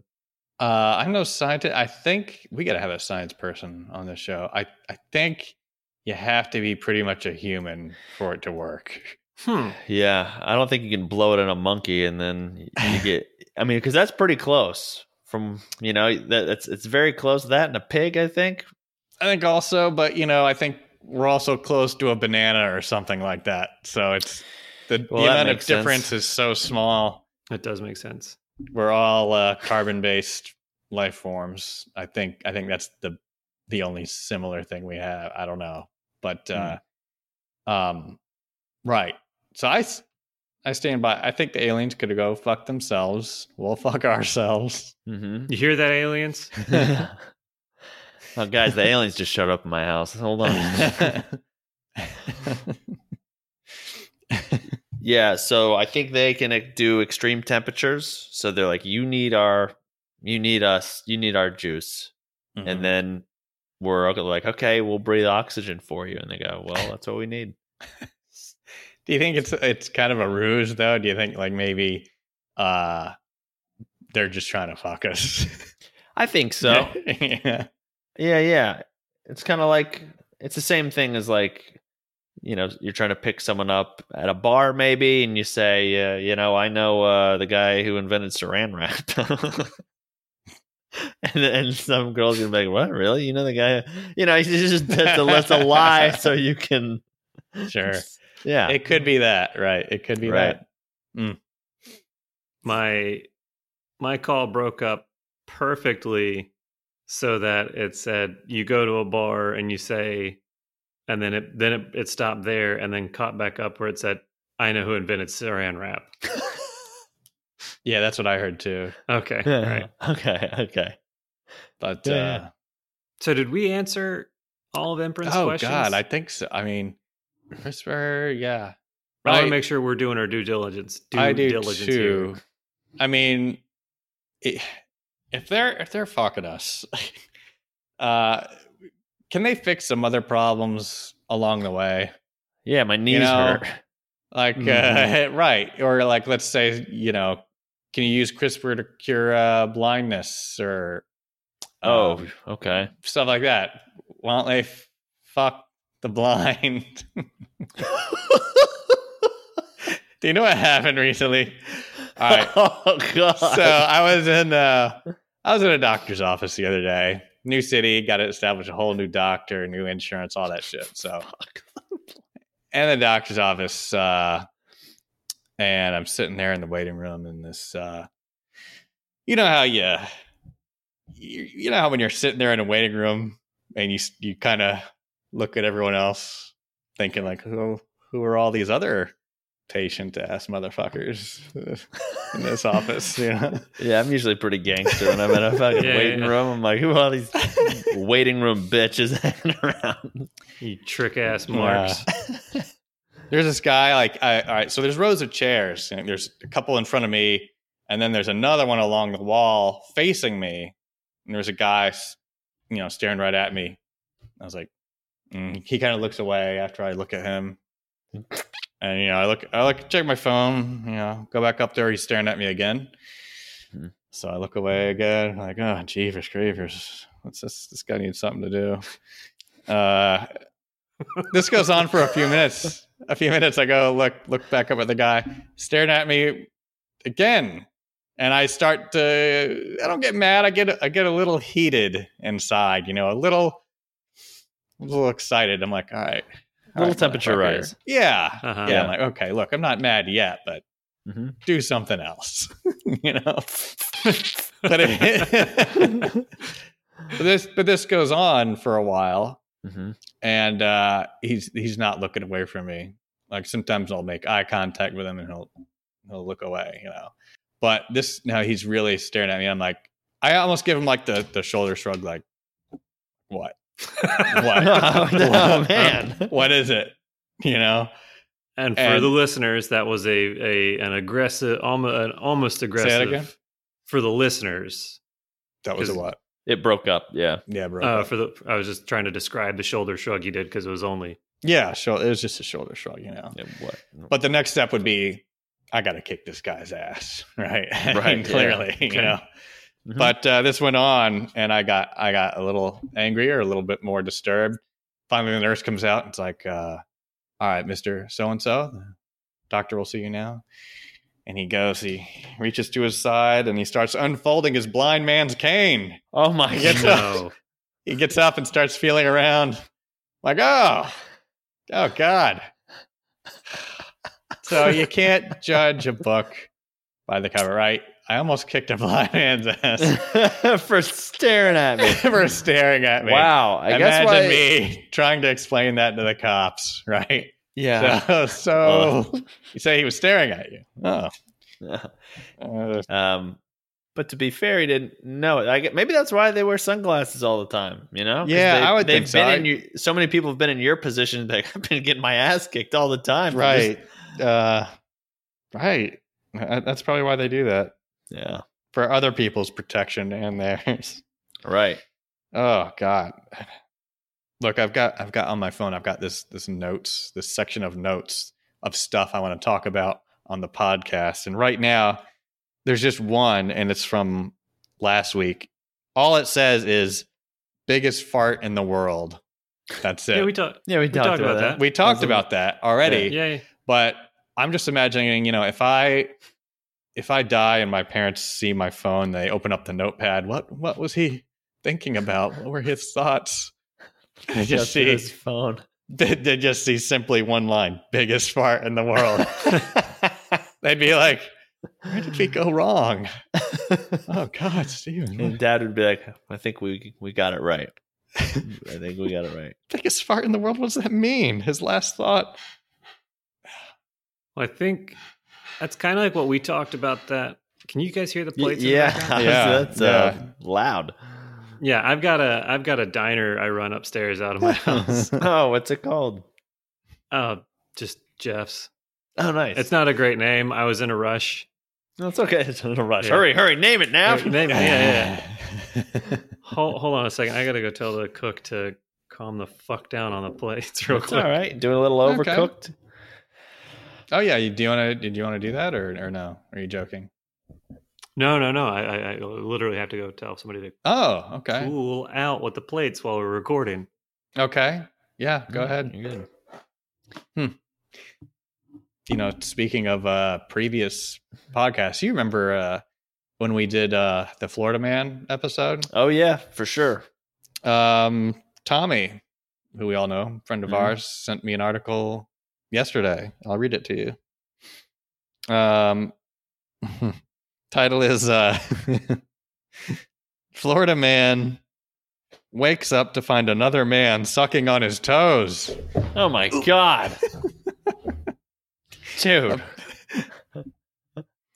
uh, I'm no scientist. I think we got to have a science person on the show. I I think you have to be pretty much a human for it to work. Hmm. Yeah, I don't think you can blow it in a monkey and then you get. I mean, because that's pretty close. From you know that it's it's very close to that and a pig. I think. I think also, but you know, I think we're also close to a banana or something like that. So it's the, Well, the amount of makes sense. difference is so small. That does make sense. We're all uh, carbon based life forms. I think I think that's the the only similar thing we have. I don't know, but uh, um, right. So I s- I stand by. I think the aliens could go fuck themselves. We'll fuck ourselves. Mm-hmm. You hear that, aliens? [laughs] [laughs] oh, guys, the aliens just showed up in my house. Hold on. [laughs] Yeah, so I think they can do extreme temperatures. So they're like, you need our, you need us, you need our juice, Mhm. and then we're like, okay, we'll breathe oxygen for you, and they go, well, that's what we need. Do you think it's it's kind of a ruse though? Do you think like maybe uh they're just trying to fuck us? I think [laughs] so. yeah. Yeah, yeah. It's kind of like it's the same thing as like you know you're trying to pick someone up at a bar maybe, and you say, uh, you know, I know uh, the guy who invented Saran wrap. [laughs] And, and some girls gonna be like, "What? Really? You know the guy? You know, [laughs] he's just that's a, that's a lie, so you can, Sure. Yeah, It could be that, right? It could be Right. that. my my call broke up perfectly so that it said you go to a bar and you say and then it then it, it stopped there and then caught back up where it said i know who invented saran wrap [laughs] Yeah, that's what I heard too. okay right. okay, okay. But Yeah, uh so did we answer all of Emperor's questions? oh questions god, I think so. I mean, CRISPR, yeah. I want to make sure we're doing our due diligence due I do diligence too. here. I mean, i if they're if they're fucking us, [laughs] uh, can they fix some other problems along the way? Yeah, my knees know, hurt. Like, uh, Mhm. [laughs] right, or like, let's say, you know, can you use CRISPR to cure uh, blindness or Oh, um, okay. stuff like that? Why don't they f- fuck the blind? [laughs] Do you know what happened recently? All right. [laughs] Oh god. so I was in uh I was in a doctor's office the other day. New city, got to establish a whole new doctor, new insurance, all that shit. So [laughs] and the doctor's office, uh and I'm sitting there in the waiting room in this uh you know how you you, you know how when you're sitting there in a waiting room and you you kind of look at everyone else thinking like who who are all these other patient ass motherfuckers in this [laughs] office, [laughs] you know? yeah, I'm usually pretty gangster when I'm in a [laughs] fucking Yeah, waiting yeah. room. I'm like, who are all these waiting room bitches hanging around? you trick ass Yeah. marks There's this guy, like, I, all right, so there's rows of chairs, and there's a couple in front of me, and then there's another one along the wall facing me, and there's a guy, you know, staring right at me. I was like, mm. he kind of looks away after I look at him, and you know, I look, I look, check my phone, you know, go back up there, he's staring at me again. Hmm. So I look away again, like, oh, jeepers creepers, what's this? This guy needs something to do. Uh, this goes on for a few minutes. A few minutes, I go look look back up at the guy staring at me again, and I start to. I don't get mad. I get I get a little heated inside. You know, a little, a little excited. I'm like, all right, all Little right, temperature rise. Yeah, Uh-huh. yeah. I'm like, okay, look, I'm not mad yet, but Mm-hmm. do something else. [laughs] you know. [laughs] but it, [laughs] but this but this goes on for a while Mm-hmm. and uh he's he's not looking away from me like sometimes i'll make eye contact with him and he'll he'll look away you know but this now he's really staring at me i'm like i almost give him like the the shoulder shrug like what what [laughs] Oh, no, man. what is it you know And for And- the listeners, that was a, a an aggressive, almost an almost aggressive. again? For the listeners, that was a what It broke up. Yeah. yeah bro uh, for the I was just trying to describe the shoulder shrug you did because it was only yeah sure it was just a shoulder shrug you know yeah what? But the next step would be, I got to kick this guy's ass, [laughs] right? I mean, Right, [laughs] yeah. clearly, you Okay. know. Mhm. But uh, this went on, and I got I got a little angrier, a little bit more disturbed. Finally, the nurse comes out and it's like, uh, "All right, Mister So and So, the doctor will see you now." And he goes, he reaches to his side, and he starts unfolding his blind man's cane. oh my god. [laughs] no. He gets up and starts feeling around, like, "Oh, oh God." So you can't judge a book by the cover, right? I almost kicked a blind man's ass For staring at me. [laughs] for staring at me. Wow. I guess Imagine why, me trying to explain that to the cops, [laughs] right? Yeah. So, so [laughs] you say he was staring at you. Oh. Uh, um, but to be fair, he didn't know it. I get, maybe that's why they wear sunglasses all the time. You know? Yeah, they, I would they've think so. been I- in your, so many people have been in your position that I've been getting my ass kicked all the time. right. Uh, Right. That's probably why they do that Yeah. for other people's protection and theirs. [laughs] Right. Oh God. Look, I've got I've got on my phone, I've got this this notes, this section of notes of stuff I want to talk about on the podcast. And right now, there's just one, and it's from last week. All it says is biggest fart in the world. That's it. Yeah, we we, talked. Yeah, we, talked about that. We talked That's about that already. Yeah, yeah. But I'm just imagining, you know, if I if I die and my parents see my phone, they open up the notepad. What what was he thinking about? What were his thoughts? [laughs] They [laughs] just see his phone. they, they just see simply one line: biggest fart in the world. [laughs] They'd be like, "Where did we go wrong?" Oh God, Steven. and dad would be like, I think we we got it right. I think we got it right. biggest fart in the world. What does that mean? His last thought. Well, I think that's kind of like what we talked about. That can you guys hear the plates? in the yeah, background? [laughs] Yeah, that's uh, loud. yeah. I've got a I've got a diner I run upstairs out of my [laughs] house. [laughs] oh, what's it called? uh, just Jeff's. Oh, nice. It's not a great name. I was in a rush. No, it's okay. It's in a rush. Yeah. Hurry, hurry, name it now. Wait, name- yeah, yeah. Hold, hold on a second. I gotta go tell the cook to calm the fuck down on the plates real It's quick. all right. Doing a little Okay. Overcooked. oh yeah. Do you want to? Did you want to do that or or no? Are you joking? No, no, no. I, I, I literally have to go tell somebody to Oh, okay. cool out with the plates while we're recording. Okay. Yeah, go Mm, ahead. You're good. Hmm. You know, speaking of uh previous podcasts, you remember uh when we did uh the Florida Man episode? Oh yeah, for sure. Um Tommy, who we all know, friend of Mhm. ours, sent me an article yesterday. I'll read it to you. Um [laughs] title is uh [laughs] Florida man wakes up to find another man sucking on his toes. Oh my god, [laughs] dude.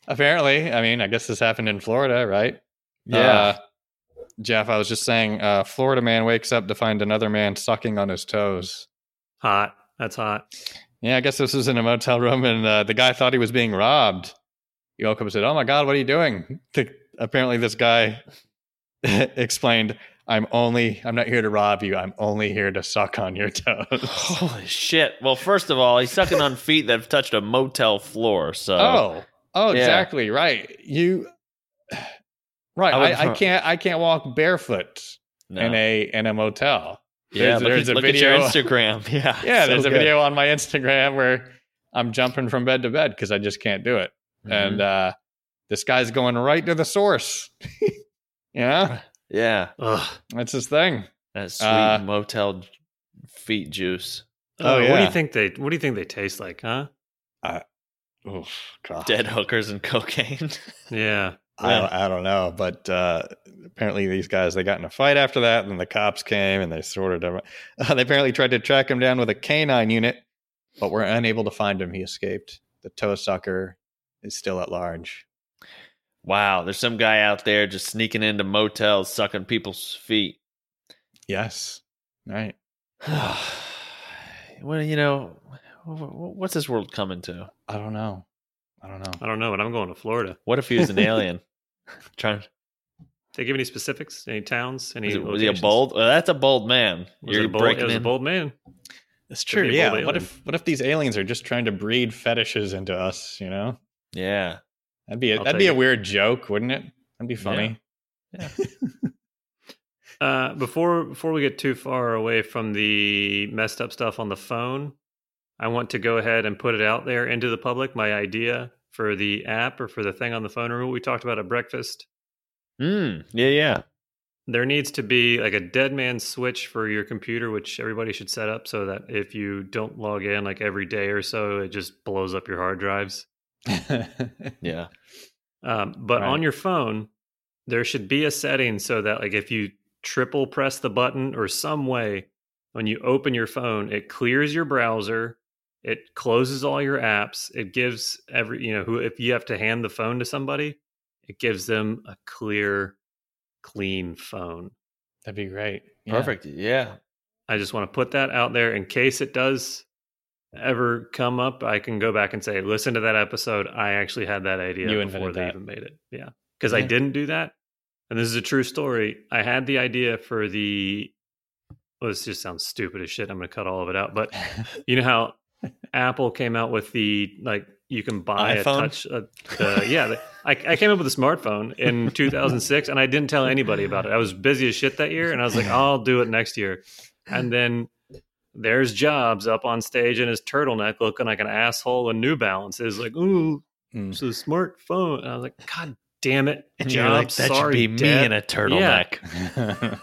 Apparently, I mean, I guess this happened in Florida, right? Yeah. Uh, Jeff, I was just saying, uh, Florida man wakes up to find another man sucking on his toes. Hot. That's hot. Yeah, I guess this was in a motel room, and uh, the guy thought he was being robbed. He woke up and said, "Oh my God, what are you doing?" The- apparently, this guy [laughs] explained, "I'm only, I'm not here to rob you. I'm only here to suck on your toes." [laughs] Holy shit. Well, first of all, he's sucking on feet that have touched a motel floor. So oh, oh, Yeah. exactly right. You, [sighs] right? I I, I can't, I can't walk barefoot no. in a in a motel. Yeah, there's- look, there's at, a look at your Instagram. [laughs] Yeah. [laughs] Yeah, so there's a good. video on my Instagram where I'm jumping from bed to bed because I just can't do it. Mhm. And uh, this guy's going right to the source. [laughs] yeah, [sighs] yeah, Ugh. that's his thing. that sweet Uh, motel feet juice. Oh, Uh, What do you think they What do you think they taste like, huh? Oh, God. Dead hookers and cocaine. Yeah. I, don't, I don't know, but uh, apparently these guys they got in a fight after that, and the cops came and they sorted him. [laughs] Uh, they apparently tried to track him down with a canine unit, but were unable to find him. He escaped. The toe sucker is still at large. wow, there's some guy out there just sneaking into motels, sucking people's feet. Yes, right. [sighs] well, you know, wh- wh- what's this world coming to? I don't know. I don't know. I don't know, but I'm going to Florida. What if he was an alien? [laughs] Trying, They give any specifics? Any towns? Any was, it, was he a bold? Well, that's a bold man. Was You're it a bold, breaking it was a bold man. It's Could true. Yeah. bold What if what if these aliens are just trying to breed fetishes into us? You know, Yeah, that'd be a, I'll that'd be take a it. weird joke, wouldn't it? That'd be funny. Yeah. [laughs] Uh, before before we get too far away from the messed up stuff on the phone, I want to go ahead and put it out there into the public. My idea for the app or for the thing on the phone, or what we talked about at breakfast. mm, yeah, yeah. There needs to be like a dead man switch for your computer, which everybody should set up so that if you don't log in like every day or so, it just blows up your hard drives. [laughs] Yeah. Um, but Right. on your phone, there should be a setting so that like if you triple press the button or some way when you open your phone, it clears your browser, it closes all your apps, it gives every you know who if you have to hand the phone to somebody, it gives them a clear, clean phone. That'd be great. Yeah. Perfect. Yeah. I just want to put that out there in case it does ever come up, I can go back and say, listen to that episode. I actually had that idea You before invented they that. even made it. Yeah. Because I didn't do that. And this is a true story. I had the idea for the, well, this just sounds stupid as shit. I'm going to cut all of it out. But [laughs] you know how Apple came out with the, like, you can buy iPhone? a touch. Uh, the, yeah. The, I, I came up with a smartphone in [laughs] 2006 and I didn't tell anybody about it. I was busy as shit that year and I was like, I'll do it next year. And then there's Jobs up on stage in his turtleneck looking like an asshole in New Balance. Is like, ooh, Mm. it's a smartphone. And I was like, God damn it. And Jobs, like, that sorry, should be me in a turtleneck.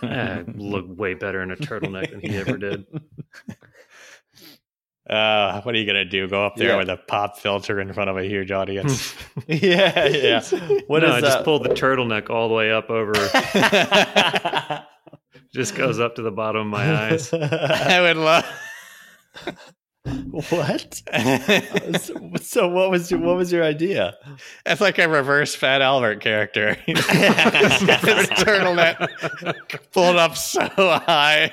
Eh, look way better in a turtleneck than he ever did. [laughs] Uh, what are you gonna do? Go up there Yeah. with a pop filter in front of a huge audience? [laughs] [laughs] yeah, yeah. [laughs] What no, is I just that? pulled the turtleneck all the way up over, just goes up to the bottom of my eyes. I would love. what? so, so what was your what was your idea? It's like a reverse Fat Albert character. His turtleneck pulled up so high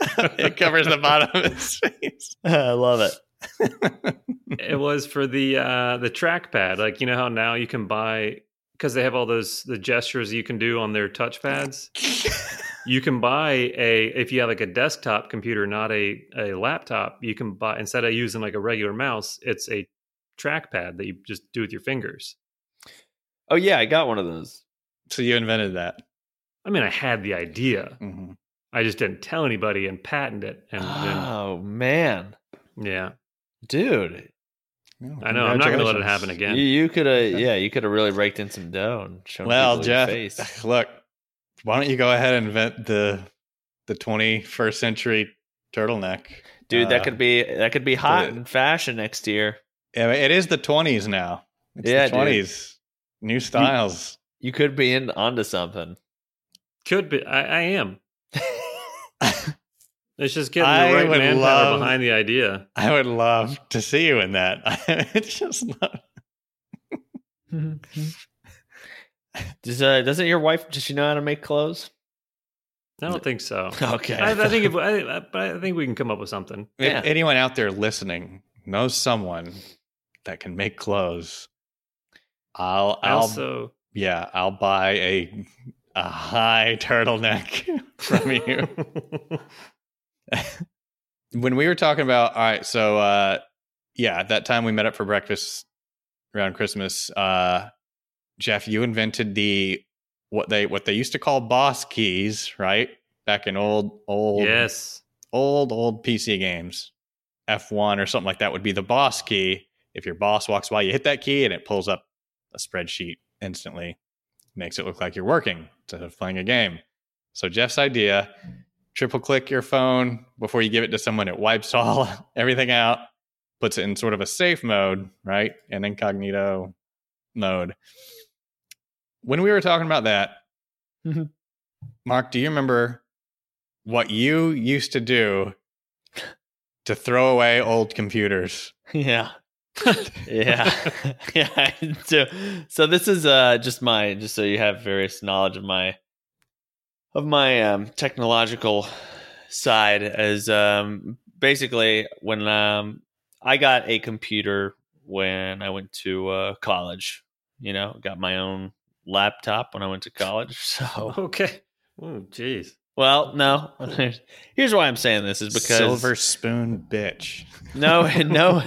[laughs] it covers the bottom of his face. [laughs] I love it. it was for the uh the trackpad. Like you know how now you can buy because they have all those the gestures you can do on their touchpads. [laughs] you can buy a if you have like a desktop computer, not a a laptop. You can buy instead of using like a regular mouse, it's a trackpad that you just do with your fingers. Oh yeah, I got one of those. So you invented that. I mean, I had the idea. Mhm. I just didn't tell anybody and patent it. And Oh man, yeah, dude, I know. I'm not going to let it happen again. you, you could have yeah, you could have really raked in some dough and shown Well, people your Jeff, face. [laughs] look, why don't you go ahead and invent the the 21st century turtleneck? Dude, that Uh, could be that could be hot it- in fashion next year. Yeah, it is the 20s now. It's Yeah, the dude. 20s. New styles. You could be in onto something. could be. I, I am. It's just getting I the right would manpower love- behind the idea. I would love to see you in that. [laughs] it's just not. [laughs] Does uh, doesn't your wife does she know how to make clothes? I don't think so. Okay. I, I think if I, I, but I think we can come up with something. If Yeah. anyone out there listening knows someone that can make clothes, I'll, I'll, also yeah, I'll buy a a high turtleneck [laughs] from you. [laughs] when we were talking about all right so uh yeah at that time we met up for breakfast around christmas uh jeff you invented the what they what they used to call boss keys right? Back in old old yes. old old pc games. F1 or something like that would be the boss key. If your boss walks by you hit that key and it pulls up a spreadsheet instantly. Makes it look like you're working instead of playing a game so jeff's idea triple click your phone before you give it to someone it wipes [laughs] all everything out puts it in sort of a safe mode right an incognito mode when we were talking about that Mhm. mark do you remember what you used to do to throw away old computers [laughs] Yeah. Yeah. [laughs] yeah. So, so this is uh just my just so you have various knowledge of my of my um technological side as um basically when um I got a computer when I went to uh college, you know, got my own laptop when I went to college. [laughs] So, Okay. Oh, jeez. Well, no. [laughs] Here's why I'm saying this is because silver spoon bitch [laughs] no, no,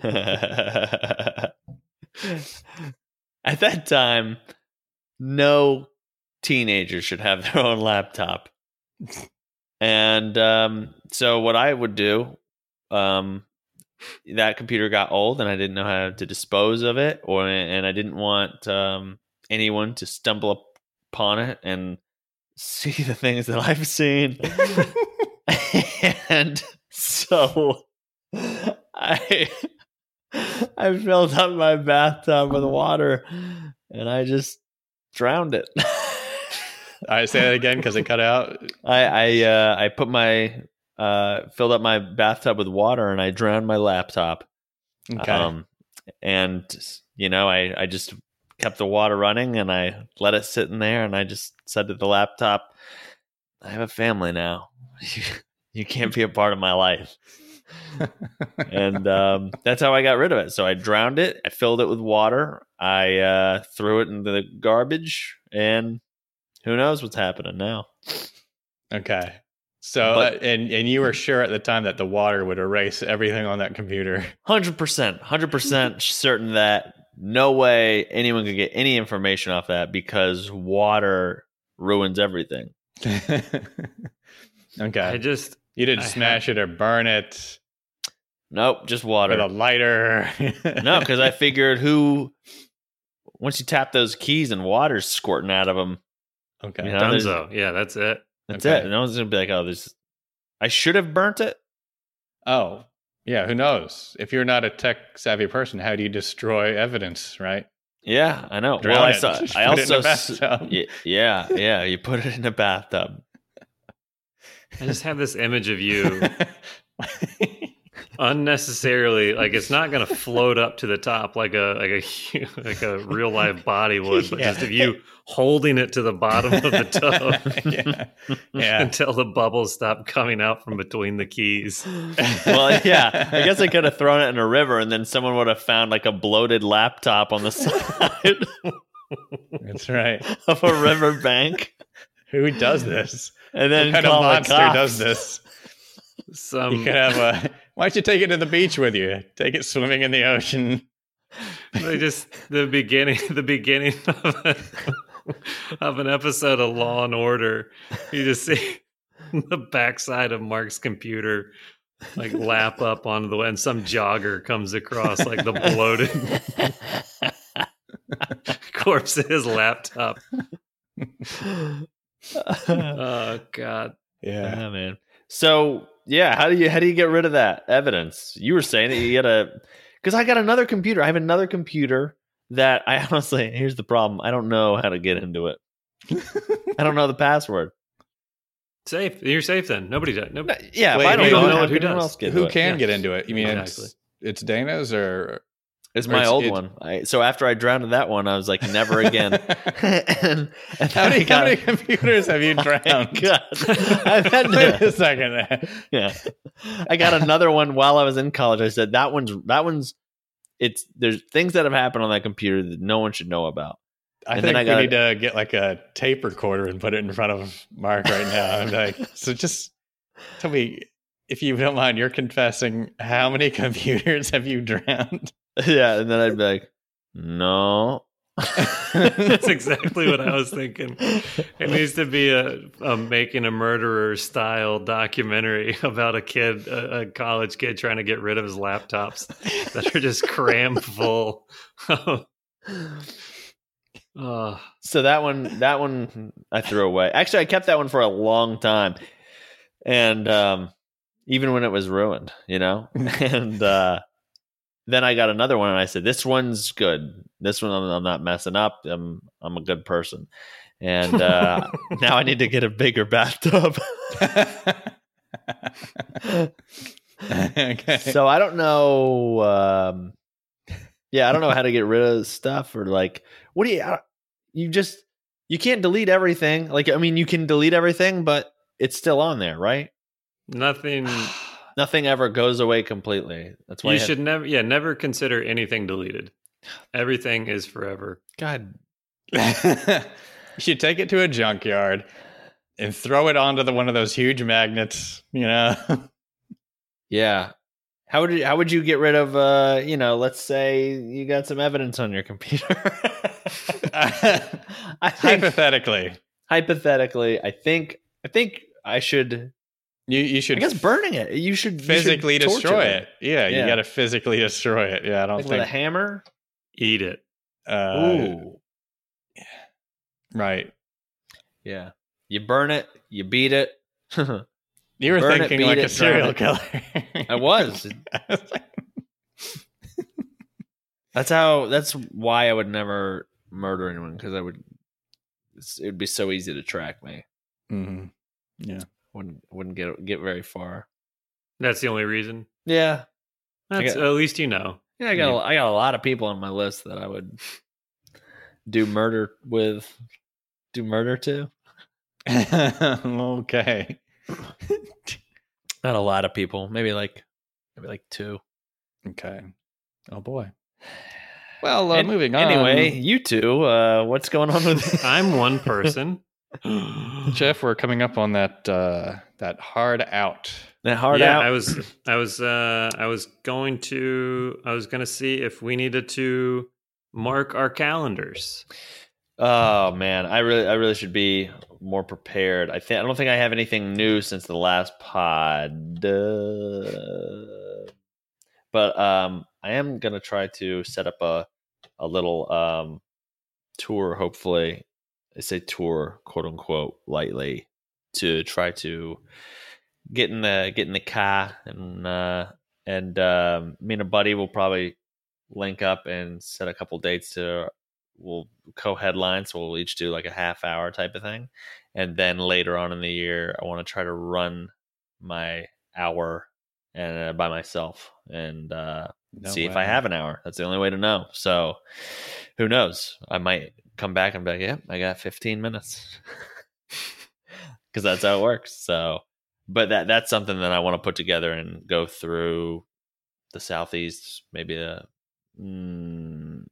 [laughs] At that time, no teenager should have their own laptop. And um, so, what I would do, um, that computer got old, and I didn't know how to dispose of it, or and I didn't want um, anyone to stumble upon it and see the things that I've seen. [laughs] and so I I filled up my bathtub with water and I just drowned it. I say that again because it cut out [laughs] I I uh, I put my uh, filled up my bathtub with water and I drowned my laptop. okay Um, and you know, I I just kept the water running and I let it sit in there and I just said to the laptop, "I have a family now. [laughs] you can't be a part of my life." and um, that's how I got rid of it. So I drowned it. I filled it with water. I uh, threw it into the garbage, and who knows what's happening now? okay. So But- uh, and and you were sure at the time that the water would erase everything on that computer. Hundred percent, hundred percent [laughs] certain that no way anyone could get any information off that because water ruins everything. [laughs] okay. I just you didn't I smash it or burn it Nope, just water. with a lighter. [laughs] no, because I figured who once you tap those keys and water's squirting out of them, okay. you know, Dunzo. Yeah, that's it. that's Okay. it. No one's gonna be like, "Oh, this." I should have burnt it. Oh, yeah. Who knows? If you're not a tech savvy person, how do you destroy evidence? Right? Yeah, I know. Drown well, I saw. [laughs] I put it in also. a s- bathtub. y- yeah, yeah. You put it in a bathtub. I just have this image of you [laughs] unnecessarily like it's not going to float up to the top like a like a [laughs] like a real life body would, but Yeah. just of you holding it to the bottom of the tub [laughs] yeah. Yeah. until the bubbles stop coming out from between the keys. Well, [laughs] yeah. I guess I could have thrown it in a river, and then someone would have found like a bloated laptop on the side That's right. of a river bank, Who does this? and then what kind of call the monster cops. does this? Some You could have a. Why don't you take it to the beach with you? Take it swimming in the ocean. they just the beginning the beginning [laughs] of, a, of an episode of Law and Order. You just see the backside of Mark's computer like lap up onto the and some jogger comes across like the bloated [laughs] corpse of his laptop. [laughs] Oh god. Yeah. Yeah, man. So yeah, how do you how do you get rid of that evidence? You were saying that you gotta because I got another computer. I have another computer that I [laughs] honestly here's the problem. I don't know how to get into it. I don't know the password. Safe. You're safe then. Nobody does. No, Nobody. Yeah, Wait, if I don't you know, don't how know can who does. else get Who into it? can get into it? You mean Exactly. it's it's Dana's or It's my it's- old it- one. I, so after I drowned that one, I was like, never [laughs] again. and, [laughs] and how, many, got- how many [laughs] computers have you Oh drowned? God. I've had Wait a second. yeah. I got another one while I was in college. I said that one's that one's it's there's things that have happened on that computer that no one should know about. I And think then I we got- need to get like a tape recorder and put it in front of Mark right now. And be like, so just tell me if you don't mind. You're confessing how many computers have you drowned? Yeah, and then I'd be like, no. [laughs] That's exactly what I was thinking. It needs to be a, a making a murderer style documentary [laughs] about a kid, a, a college kid trying to get rid of his laptops that are just crammed full. [laughs] oh, So that one, that one, I threw away. Actually, I kept that one for a long time, and um, even when it was ruined, you know. and uh, then I got another one, and I said, "This one's good. This one, I'm, I'm not messing up. I'm, I'm a good person." And uh, [laughs] now I need to get a bigger bathtub. [laughs] okay. so I don't know. Um, yeah, I don't know how to get rid of stuff or like what do you? You just you can't delete everything. Like I mean, you can delete everything, but it's still on there, right? nothing. [sighs] [sighs] [sighs] Nothing ever goes away completely. That's why You have- should never, yeah, never consider anything deleted. Everything is forever. God. [laughs] you should take it to a junkyard and throw it onto the one of those huge magnets. You know, [laughs] Yeah. How would you how would you get rid of uh you know let's say you got some evidence on your computer [laughs] I think hypothetically, hypothetically I think I think I should you you should I guess burning it you should you should physically destroy them. it. Yeah, Yeah. you got to physically destroy it. Yeah, I don't like with a think. hammer Eat it. Uh, Ooh right. yeah you burn it you beat it [laughs] You were Burn thinking beat like it, a serial killer. I was [laughs] [laughs] That's how. That's why I would never murder anyone because I would. It would be so easy to track me. Mm-hmm. Yeah. Wouldn't wouldn't get get very far. That's the only reason. Yeah, That's got- at least you know. yeah. I got a, I got a lot of people on my list that I would do murder with. Do murder to? [laughs] okay. [laughs] Not a lot of people. Maybe like maybe like two. Okay. Oh boy. [sighs] Well, uh, An- moving on. Anyway, you two, uh, what's going on with? I'm one [laughs] person. Jeff, we're coming up on that uh, that hard out. that hard yeah, out. I was I was uh I was going to I was going to see if we needed to mark our calendars. Oh man, I really, I really should be more prepared. I think I don't think I have anything new since the last pod, uh, but um, I am gonna try to set up a a little um tour. Hopefully, I say tour, quote unquote, lightly to try to get in the get in the car and uh, and um, me and a buddy will probably link up and set a couple dates to we'll co-headline so we'll each do like a half hour type of thing. And then later on in the year i want to try to run my hour and uh, by myself. And uh No see if i have an hour. That's the only way to know. So who knows? I might come back and be like yep i got 15 minutes. [laughs] Because that's how it works. So but that that's something that i want to put together and go through the southeast maybe a mm,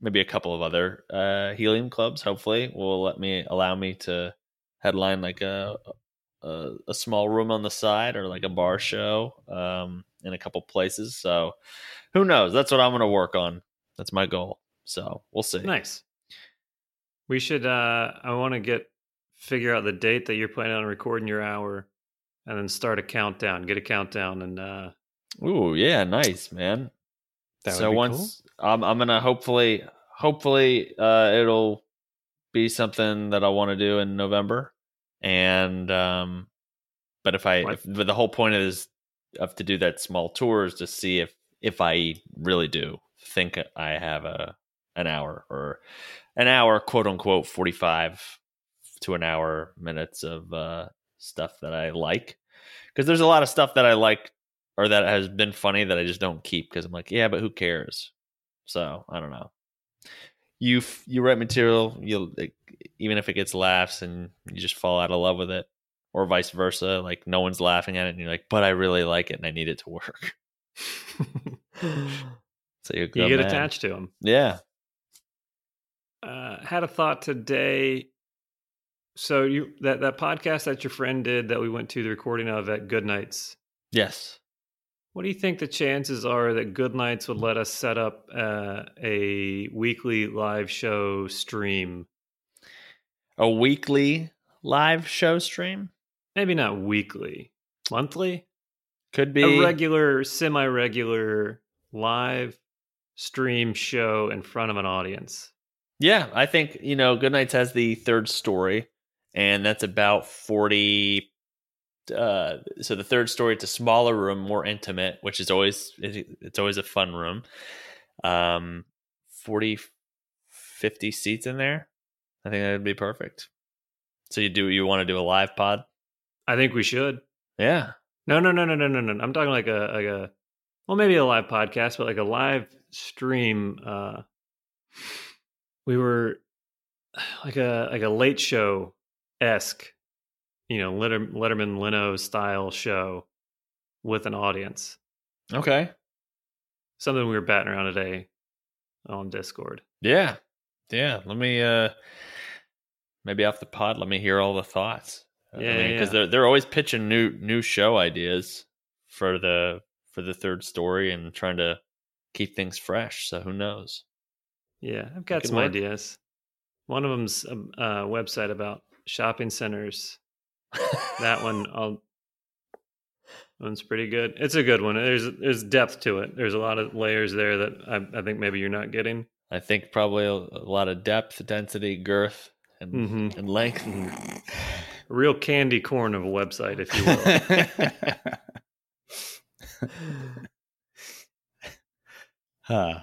maybe a couple of other uh, helium clubs. Hopefully, will let me allow me to headline like a, a a small room on the side or like a bar show um, in a couple places. So, who knows? That's what I'm going to work on. That's my goal. So we'll see. Nice. We should uh I want to get figure out the date that you're planning on recording your hour and then start a countdown. Get a countdown and uh Ooh, yeah, nice man. That would so once I'm I'm gonna hopefully hopefully uh it'll be something that I want to do in November. And um but if I if, but the whole point is of to do that small tour is to see if if I really do think I have a an hour or an hour quote unquote 45 to an hour minutes of uh stuff that I like because there's a lot of stuff that I like or that has been funny that I just don't keep because I'm like, yeah, but who cares? So I don't know. You f- you write material, you'll like, even if it gets laughs and you just fall out of love with it, or vice versa. Like no one's laughing at it, and you're like, but I really like it and I need it to work. [laughs] so you get man. attached to them. Yeah. Uh had a thought today. So you that that podcast that your friend did that we went to the recording of at Good Nights. Yes. What do you think the chances are that Good Nights would let us set up uh, a weekly live show stream? A weekly live show stream Maybe not weekly, monthly, could be a regular, semi-regular live stream show in front of an audience. Yeah, I think you know Good Nights has the third story, and that's about forty. Uh, so the third story, it's a smaller room, more intimate, which is always it's always a fun room. Um, 40, 50 seats in there. I think that would be perfect. So you do you want to do a live pod? I think we should. Yeah, No, no, no, no, no, no, no. I'm talking like a like a well, maybe a live podcast, but like a live stream. Uh, we were [sighs] like a like a late show esque, you know, Letter, Letterman Leno style show with an audience. okay, Something we were batting around today on Discord. yeah, yeah. Let me uh, maybe off the pod. Let me hear all the thoughts. Yeah, because yeah. they're they're always pitching new new show ideas for the for the third story and trying to keep things fresh. So who knows? Yeah, I've got some work. ideas. One of them's a, a website about shopping centers. That one, I'll. One's pretty good. It's a good one. There's there's depth to it. There's a lot of layers there that I, I think maybe you're not getting. I think probably a, a lot of depth, density, girth, and Mhm. and length. A [sighs] real candy corn of a website, if you will. [laughs] huh.